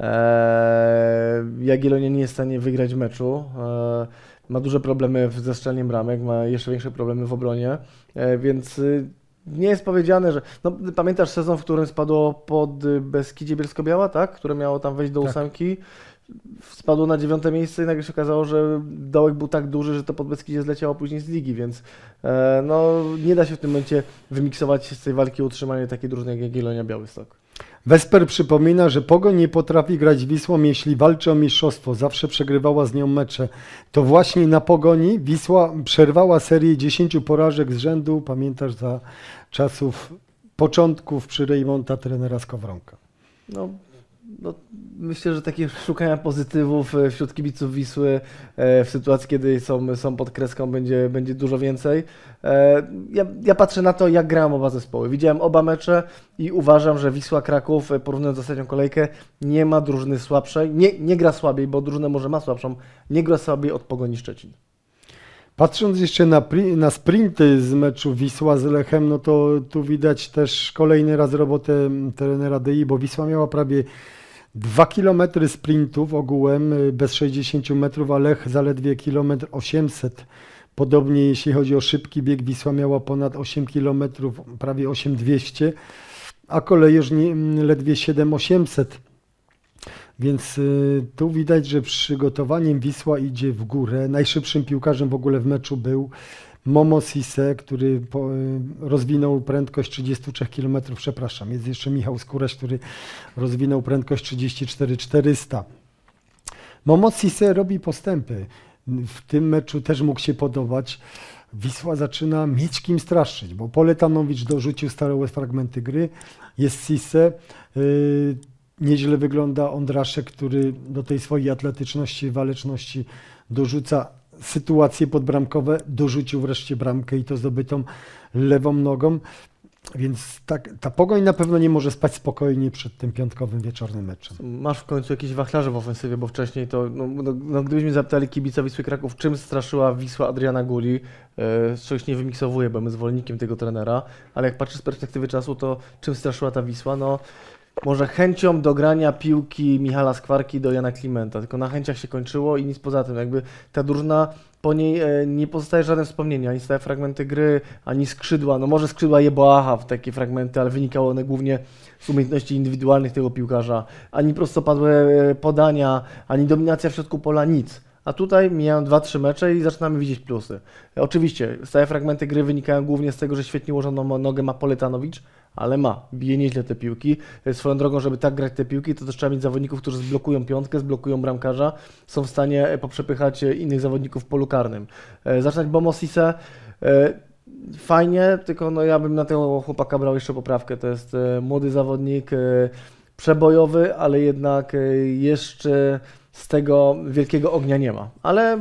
Eee, Jagiellonia nie jest w stanie wygrać meczu. Eee, ma duże problemy ze strzeleniem bramek, ma jeszcze większe problemy w obronie, eee, więc y, nie jest powiedziane, że... No, pamiętasz sezon, w którym spadło pod y, Beskidzie Bielsko-Biała, tak? Które miało tam wejść do Tak. ósemki spadło na dziewiąte miejsce i nagle się okazało, że dołek był tak duży, że to pod Beskidzie zleciało później z ligi, więc no, nie da się w tym momencie wymiksować z tej walki utrzymanie takiej drużyny jak Jagiellonia Białystok. Wesper przypomina, że Pogoń nie potrafi grać Wisłą, jeśli walczy o mistrzostwo. Zawsze przegrywała z nią mecze. To właśnie na Pogoni Wisła przerwała serię 10 porażek z rzędu, pamiętasz, za czasów początków przy Rejmonta trenera Skowronka. No, no, myślę, że takie szukania pozytywów e, wśród kibiców Wisły e, w sytuacji, kiedy są, są pod kreską, będzie, będzie dużo więcej. E, Ja, ja patrzę na to, jak grają oba zespoły. Widziałem oba mecze i uważam, że Wisła Kraków, porównując ostatnią kolejkę, nie ma drużyny słabszej. Nie, nie gra słabiej, bo drużynę może ma słabszą. Nie gra słabiej od Pogoni Szczecin. Patrząc jeszcze na, na sprinty z meczu Wisła z Lechem, no to tu widać też kolejny raz robotę mm, trenera DI, bo Wisła miała prawie 2 km sprintów ogółem y, bez 60 metrów, a Lech zaledwie kilometr 800. Podobnie jeśli chodzi o szybki bieg, Wisła miała ponad 8 km, prawie 8200, a kolejorz nie, mm, ledwie 7800. Więc y, tu widać, że przygotowaniem Wisła idzie w górę. Najszybszym piłkarzem w ogóle w meczu był Momo Sise, który y, rozwinął prędkość 33 km, przepraszam. Jest jeszcze Michał Skóraś, który rozwinął prędkość 34 400. Momo Sise robi postępy. W tym meczu też mógł się podobać. Wisła zaczyna mieć kim straszyć, bo Poletanowicz dorzucił stałe fragmenty gry. Jest Sise. y, Nieźle wygląda Ondraszek, który do tej swojej atletyczności, waleczności dorzuca sytuacje podbramkowe. Dorzucił wreszcie bramkę i to zdobytą lewą nogą. Więc tak, ta pogoń na pewno nie może spać spokojnie przed tym piątkowym wieczornym meczem. Masz w końcu jakieś wachlarze w ofensywie, bo wcześniej to, no, no, no, gdybyśmy zapytali kibica Wisły Kraków, czym straszyła Wisła Adriana Guli, e, z czegoś nie wymiksowuję, bo my zwolennikiem tego trenera, ale jak patrzę z perspektywy czasu, to czym straszyła ta Wisła? No, może chęcią do grania piłki Michala Skwarki do Jana Klimenta, tylko na chęciach się kończyło i nic poza tym. Jakby ta drużyna, po niej e, nie pozostaje żadne wspomnienie, ani stałe fragmenty gry, ani skrzydła. No może skrzydła Jeboacha w takie fragmenty, ale wynikało one głównie z umiejętności indywidualnych tego piłkarza. Ani prostopadłe e, podania, ani dominacja w środku pola, nic. A tutaj mijają 2-3 mecze i zaczynamy widzieć plusy. Oczywiście stałe fragmenty gry wynikają głównie z tego, że świetnie ułożoną nogę ma Poletanowicz, ale ma, bije nieźle te piłki. E, Swoją drogą, żeby tak grać te piłki, to też trzeba mieć zawodników, którzy zblokują piątkę, zblokują bramkarza, są w stanie e, poprzepychać e, innych zawodników w polu karnym. Zaczynać Bomosise, fajnie, tylko no ja bym na tego chłopaka brał jeszcze poprawkę. To jest młody zawodnik, przebojowy, ale jednak jeszcze z tego wielkiego ognia nie ma. Ale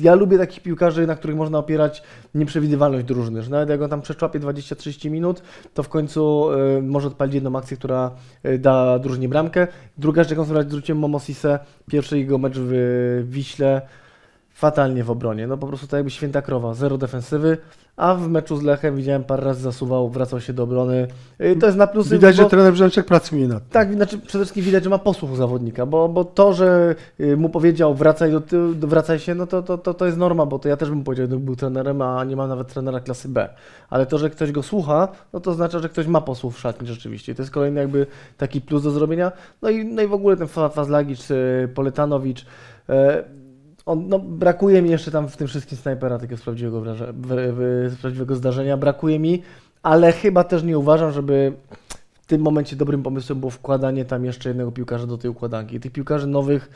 ja lubię takich piłkarzy, na których można opierać nieprzewidywalność drużyny, że nawet jak on tam przeczłapie 20-30 minut, to w końcu y, może odpalić jedną akcję, która y, da drużynie bramkę. Druga rzecz, jaką zwróciłem Momosise, pierwszy jego mecz w Wiśle, fatalnie w obronie. No po prostu tak jakby święta krowa, zero defensywy, a w meczu z Lechem widziałem parę razy zasuwał, wracał się do obrony. Y, To jest na plusy. Widać, bo- że trener Brzęczek pracuje nad tym. tak, znaczy przede wszystkim widać, że ma posłuch u zawodnika, bo, bo to, że y, mu powiedział wracaj do tyłu, wracaj się, no to, to, to, to jest norma, bo to ja też bym powiedział, gdybym był trenerem, a nie mam nawet trenera klasy B. Ale to, że ktoś go słucha, no to oznacza, że ktoś ma posłuch w szatni rzeczywiście. I to jest kolejny jakby taki plus do zrobienia. No i, no i w ogóle ten Fa- Fazlagic, y, Poletanowicz, on, no, brakuje mi jeszcze tam w tym wszystkim snajpera takiego prawdziwego, wraże- w, w, z prawdziwego zdarzenia. Brakuje mi, ale chyba też nie uważam, żeby w tym momencie dobrym pomysłem było wkładanie tam jeszcze jednego piłkarza do tej układanki. Tych piłkarzy nowych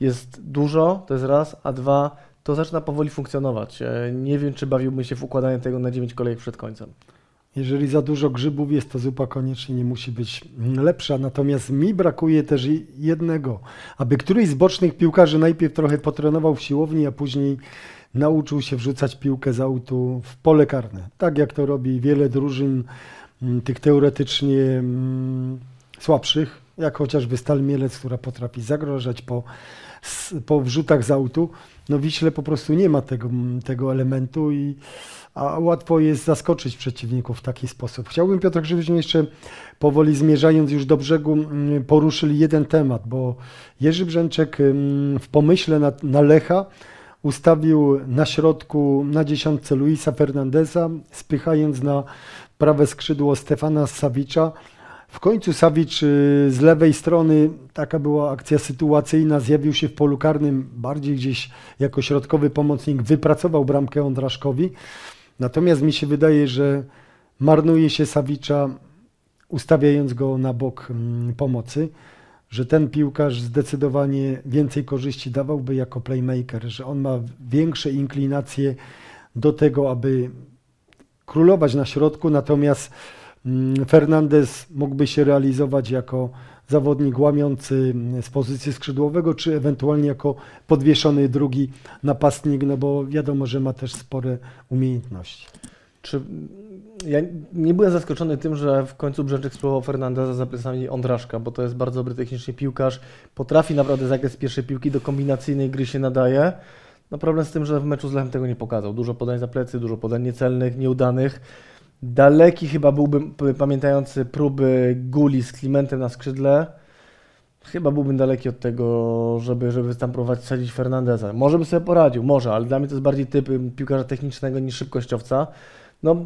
jest dużo, to jest raz, a dwa, to zaczyna powoli funkcjonować. E, Nie wiem, czy bawiłbym się w układanie tego na 9 kolejek przed końcem. Jeżeli za dużo grzybów jest, to zupa koniecznie nie musi być lepsza. Natomiast mi brakuje też jednego, aby któryś z bocznych piłkarzy najpierw trochę potrenował w siłowni, a później nauczył się wrzucać piłkę z autu w pole karne. Tak jak to robi wiele drużyn, mm, tych teoretycznie mm, słabszych, jak chociażby Stal Mielec, która potrafi zagrożać po, po wrzutach z autu. No Wiśle po prostu nie ma tego, tego elementu i a łatwo jest zaskoczyć przeciwników w taki sposób. Chciałbym, Piotr, żebyśmy jeszcze powoli zmierzając już do brzegu mm, poruszyli jeden temat, bo Jerzy Brzęczek mm, w pomyśle na, na Lecha ustawił na środku na dziesiątce Luisa Fernandeza, spychając na prawe skrzydło Stefana Savicza. W końcu Savic y, z lewej strony, taka była akcja sytuacyjna, zjawił się w polu karnym, bardziej gdzieś jako środkowy pomocnik, wypracował bramkę Ondraszkowi. Natomiast mi się wydaje, że marnuje się Savicza, ustawiając go na bok mm, pomocy, że ten piłkarz zdecydowanie więcej korzyści dawałby jako playmaker, że on ma większe inklinacje do tego, aby królować na środku, natomiast mm, Fernandez mógłby się realizować jako zawodnik łamiący z pozycji skrzydłowego, czy ewentualnie jako podwieszony drugi napastnik, no bo wiadomo, że ma też spore umiejętności. Czy ja nie byłem zaskoczony tym, że w końcu Brzęczek spróbował Fernandeza za plecami Ondraszka, bo to jest bardzo dobry technicznie piłkarz. Potrafi naprawdę zagrać z pierwszej piłki, do kombinacyjnej gry się nadaje. No problem z tym, że w meczu z Lechem tego nie pokazał. Dużo podań za plecy, dużo podań niecelnych, nieudanych. Daleki chyba byłbym, pamiętający próby Guli z Klimentem na skrzydle, chyba byłbym daleki od tego, żeby, żeby tam próbować Fernandeza. Może by sobie poradził, może, ale dla mnie to jest bardziej typ piłkarza technicznego niż szybkościowca. No,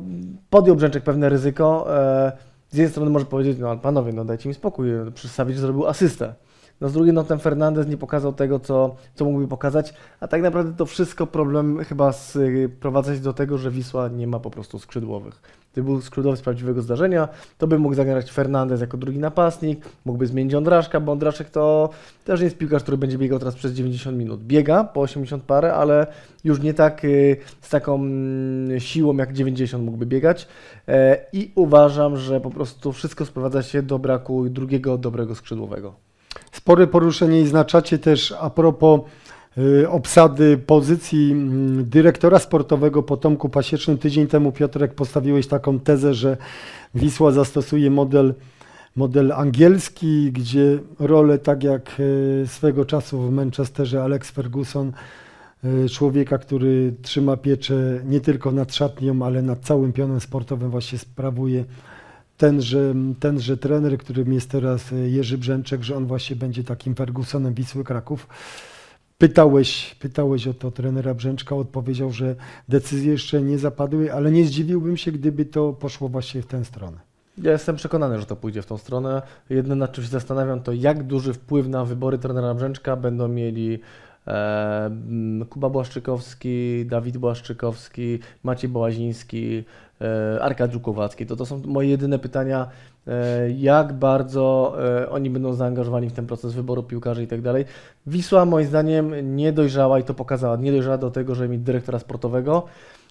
podjął Brzęczek pewne ryzyko. E, z jednej strony może powiedzieć, no panowie, no dajcie mi spokój, przecież Savic zrobił asystę. No z drugiej no ten Fernandez nie pokazał tego, co, co mógłby pokazać, a tak naprawdę to wszystko problem chyba sprowadzać do tego, że Wisła nie ma po prostu skrzydłowych. Gdyby był skrzydłowy z prawdziwego zdarzenia, to by mógł zagrać Fernandez jako drugi napastnik, mógłby zmienić Ondraszka, bo Ondraszek to też jest piłkarz, który będzie biegał teraz przez 90 minut. Biega po 80 parę, ale już nie tak y, z taką mm, siłą jak 90 mógłby biegać. E, I uważam, że po prostu wszystko sprowadza się do braku drugiego dobrego skrzydłowego. Spore poruszenie i znaczacie też a propos obsady pozycji mm, dyrektora sportowego po Tomku Pasiecznym. Tydzień temu Piotrek postawiłeś taką tezę, że Wisła zastosuje model, model angielski, gdzie rolę tak jak y, swego czasu w Manchesterze Alex Ferguson, y, człowieka, który trzyma pieczę nie tylko nad szatnią, ale nad całym pionem sportowym właśnie sprawuje tenże, tenże trener, którym jest teraz Jerzy Brzęczek, że on właśnie będzie takim Fergusonem Wisły Kraków. Pytałeś, pytałeś o to trenera Brzęczka, odpowiedział, że decyzje jeszcze nie zapadły, ale nie zdziwiłbym się, gdyby to poszło właśnie w tę stronę. Ja jestem przekonany, że to pójdzie w tą stronę. Jedyne nad czym się zastanawiam, to jak duży wpływ na wybory trenera Brzęczka będą mieli Kuba Błaszczykowski, Dawid Błaszczykowski, Maciej Bołaziński, e, Arkadiusz Kowacki. To, to są moje jedyne pytania, e, jak bardzo e, oni będą zaangażowani w ten proces wyboru piłkarzy i tak dalej. Wisła moim zdaniem nie dojrzała i to pokazała, nie dojrzała do tego, żeby mieć dyrektora sportowego.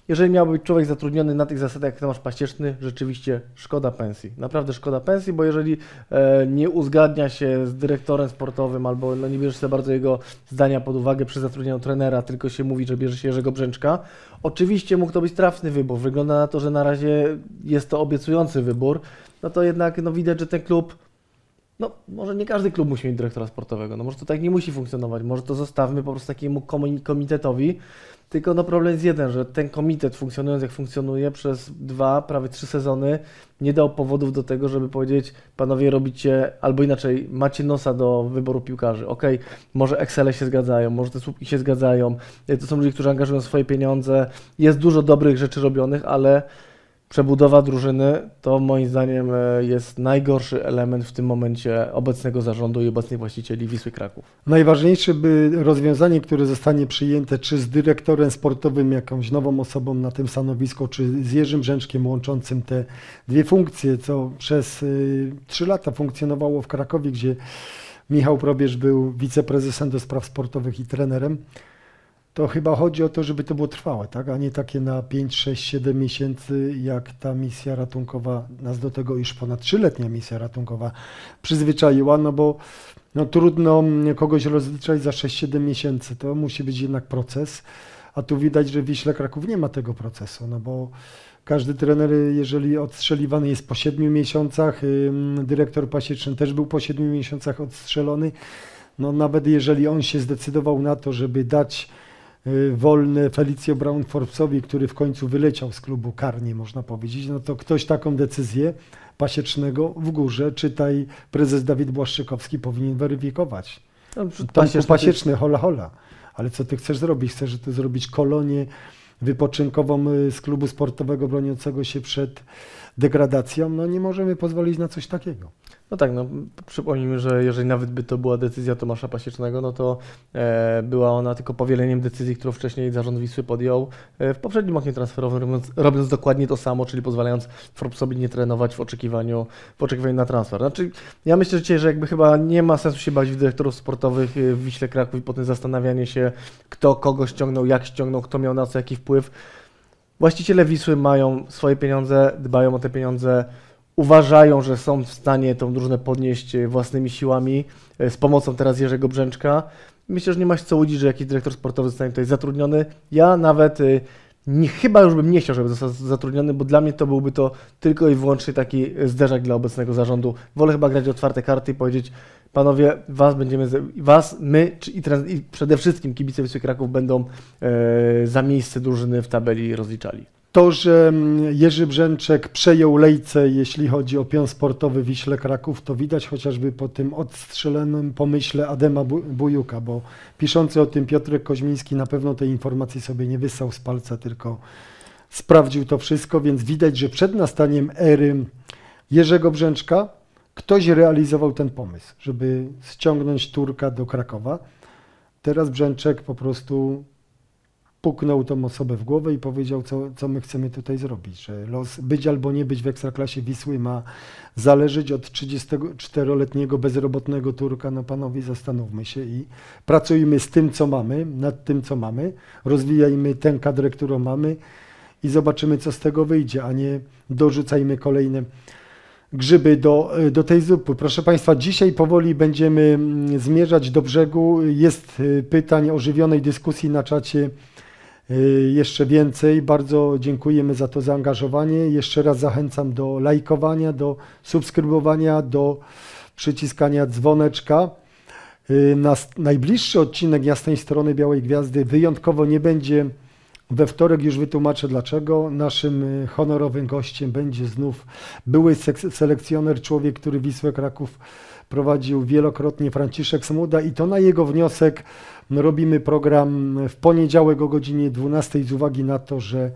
Jeżeli miałby być człowiek zatrudniony na tych zasadach jak Tomasz Paścieczny, rzeczywiście szkoda pensji. Naprawdę szkoda pensji, bo jeżeli e, nie uzgadnia się z dyrektorem sportowym albo no, nie bierzesz sobie bardzo jego zdania pod uwagę przy zatrudnianiu trenera, tylko się mówi, że bierze się Jerzego Brzęczka, oczywiście mógł to być trafny wybór. Wygląda na to, że na razie jest to obiecujący wybór, no to jednak no, widać, że ten klub no, może nie każdy klub musi mieć dyrektora sportowego, no może to tak nie musi funkcjonować, może to zostawmy po prostu takiemu komi- komitetowi, tylko no problem jest jeden, że ten komitet funkcjonując jak funkcjonuje przez dwa, prawie trzy sezony nie dał powodów do tego, żeby powiedzieć panowie robicie, albo inaczej, macie nosa do wyboru piłkarzy. Okej, może Excele się zgadzają, może te słupki się zgadzają, to są ludzie, którzy angażują swoje pieniądze, jest dużo dobrych rzeczy robionych, ale przebudowa drużyny to moim zdaniem e, jest najgorszy element w tym momencie obecnego zarządu i obecnych właścicieli Wisły Kraków. Najważniejsze by rozwiązanie, które zostanie przyjęte, czy z dyrektorem sportowym, jakąś nową osobą na tym stanowisku, czy z Jerzym Brzęczkiem łączącym te dwie funkcje, co przez y, trzy lata funkcjonowało w Krakowie, gdzie Michał Probierz był wiceprezesem do spraw sportowych i trenerem. To chyba chodzi o to, żeby to było trwałe, tak? a nie takie na 5, 6, 7 miesięcy, jak ta misja ratunkowa, nas do tego już ponad trzyletnia misja ratunkowa przyzwyczaiła, no bo no, trudno kogoś rozliczać za 6-7 miesięcy, to musi być jednak proces, a tu widać, że w Wiśle Kraków nie ma tego procesu, no bo każdy trener, jeżeli odstrzeliwany jest po 7 miesiącach, dyrektor pasieczny też był po 7 miesiącach odstrzelony, no nawet jeżeli on się zdecydował na to, żeby dać wolne Felicjo Brown Forbesowi, który w końcu wyleciał z klubu karnie, można powiedzieć, no to ktoś taką decyzję pasiecznego w górze, czytaj prezes Dawid Błaszczykowski powinien weryfikować. No, Tomku pasieczny- pasieczny, hola hola. Ale co ty chcesz zrobić? Chcesz tu zrobić kolonię wypoczynkową y, z klubu sportowego broniącego się przed degradacją? No nie możemy pozwolić na coś takiego. No tak, no przypomnijmy, że jeżeli nawet by to była decyzja Tomasza Pasiecznego, no to e, była ona tylko powieleniem decyzji, którą wcześniej zarząd Wisły podjął e, w poprzednim oknie transferowym, robiąc, robiąc dokładnie to samo, czyli pozwalając Forbesowi nie trenować w oczekiwaniu, w oczekiwaniu na transfer. Znaczy, ja myślę że dzisiaj, że jakby chyba nie ma sensu się bać dyrektorów sportowych e, w Wiśle Kraków i potem zastanawianie się, kto kogo ściągnął, jak ściągnął, kto miał na co jaki wpływ. Właściciele Wisły mają swoje pieniądze, dbają o te pieniądze, uważają, że są w stanie tą drużynę podnieść e, własnymi siłami e, z pomocą teraz Jerzego Brzęczka. Myślę, że nie ma się co łudzić, że jakiś dyrektor sportowy zostanie tutaj zatrudniony. Ja nawet e, nie, chyba już bym nie chciał, żeby został zatrudniony, bo dla mnie to byłby to tylko i wyłącznie taki zderzak dla obecnego zarządu. Wolę chyba grać otwarte karty i powiedzieć, panowie, was będziemy, was, my czy, i, trans- i przede wszystkim kibice Wisły Kraków będą e, za miejsce drużyny w tabeli rozliczali. To, że mm, Jerzy Brzęczek przejął lejce, jeśli chodzi o pion sportowy Wiśle Kraków, to widać chociażby po tym odstrzelonym pomyśle Adema Bu- Bujuka, bo piszący o tym Piotrek Koźmiński na pewno tej informacji sobie nie wysał z palca, tylko sprawdził to wszystko, więc widać, że przed nastaniem ery Jerzego Brzęczka ktoś realizował ten pomysł, żeby ściągnąć Turka do Krakowa. Teraz Brzęczek po prostu puknął tą osobę w głowę i powiedział, co, co my chcemy tutaj zrobić, że los być albo nie być w Ekstraklasie Wisły ma zależeć od 34-letniego bezrobotnego Turka. No panowie, zastanówmy się i pracujmy z tym, co mamy, nad tym, co mamy, rozwijajmy tę kadrę, którą mamy i zobaczymy, co z tego wyjdzie, a nie dorzucajmy kolejne grzyby do, do tej zupy. Proszę Państwa, dzisiaj powoli będziemy mm, zmierzać do brzegu. Jest y, pytań, ożywionej dyskusji na czacie y, jeszcze więcej. Bardzo dziękujemy za to zaangażowanie. Jeszcze raz zachęcam do lajkowania, do subskrybowania, do przyciskania dzwoneczka. Y, Nas, najbliższy odcinek Jasnej Strony Białej Gwiazdy wyjątkowo nie będzie we wtorek, już wytłumaczę dlaczego. Naszym y, honorowym gościem będzie znów były selekcjoner, człowiek, który Wisłę Kraków prowadził wielokrotnie, Franciszek Smuda i to na jego wniosek robimy program w poniedziałek o godzinie 12 z uwagi na to, że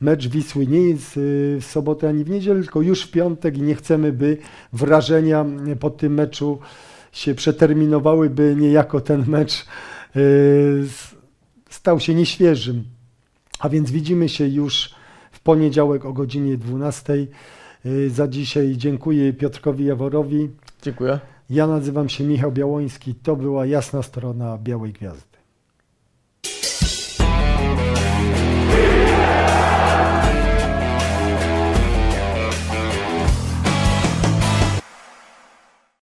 mecz Wisły nie jest y, w sobotę ani w niedzielę, tylko już w piątek i nie chcemy, by wrażenia po tym meczu się przeterminowały, by niejako ten mecz y, stał się nieświeżym. A więc widzimy się już w poniedziałek o godzinie 12. Y, Za dzisiaj dziękuję Piotrkowi Jaworowi. Dziękuję. Ja nazywam się Michał Białoński. To była jasna strona Białej Gwiazdy.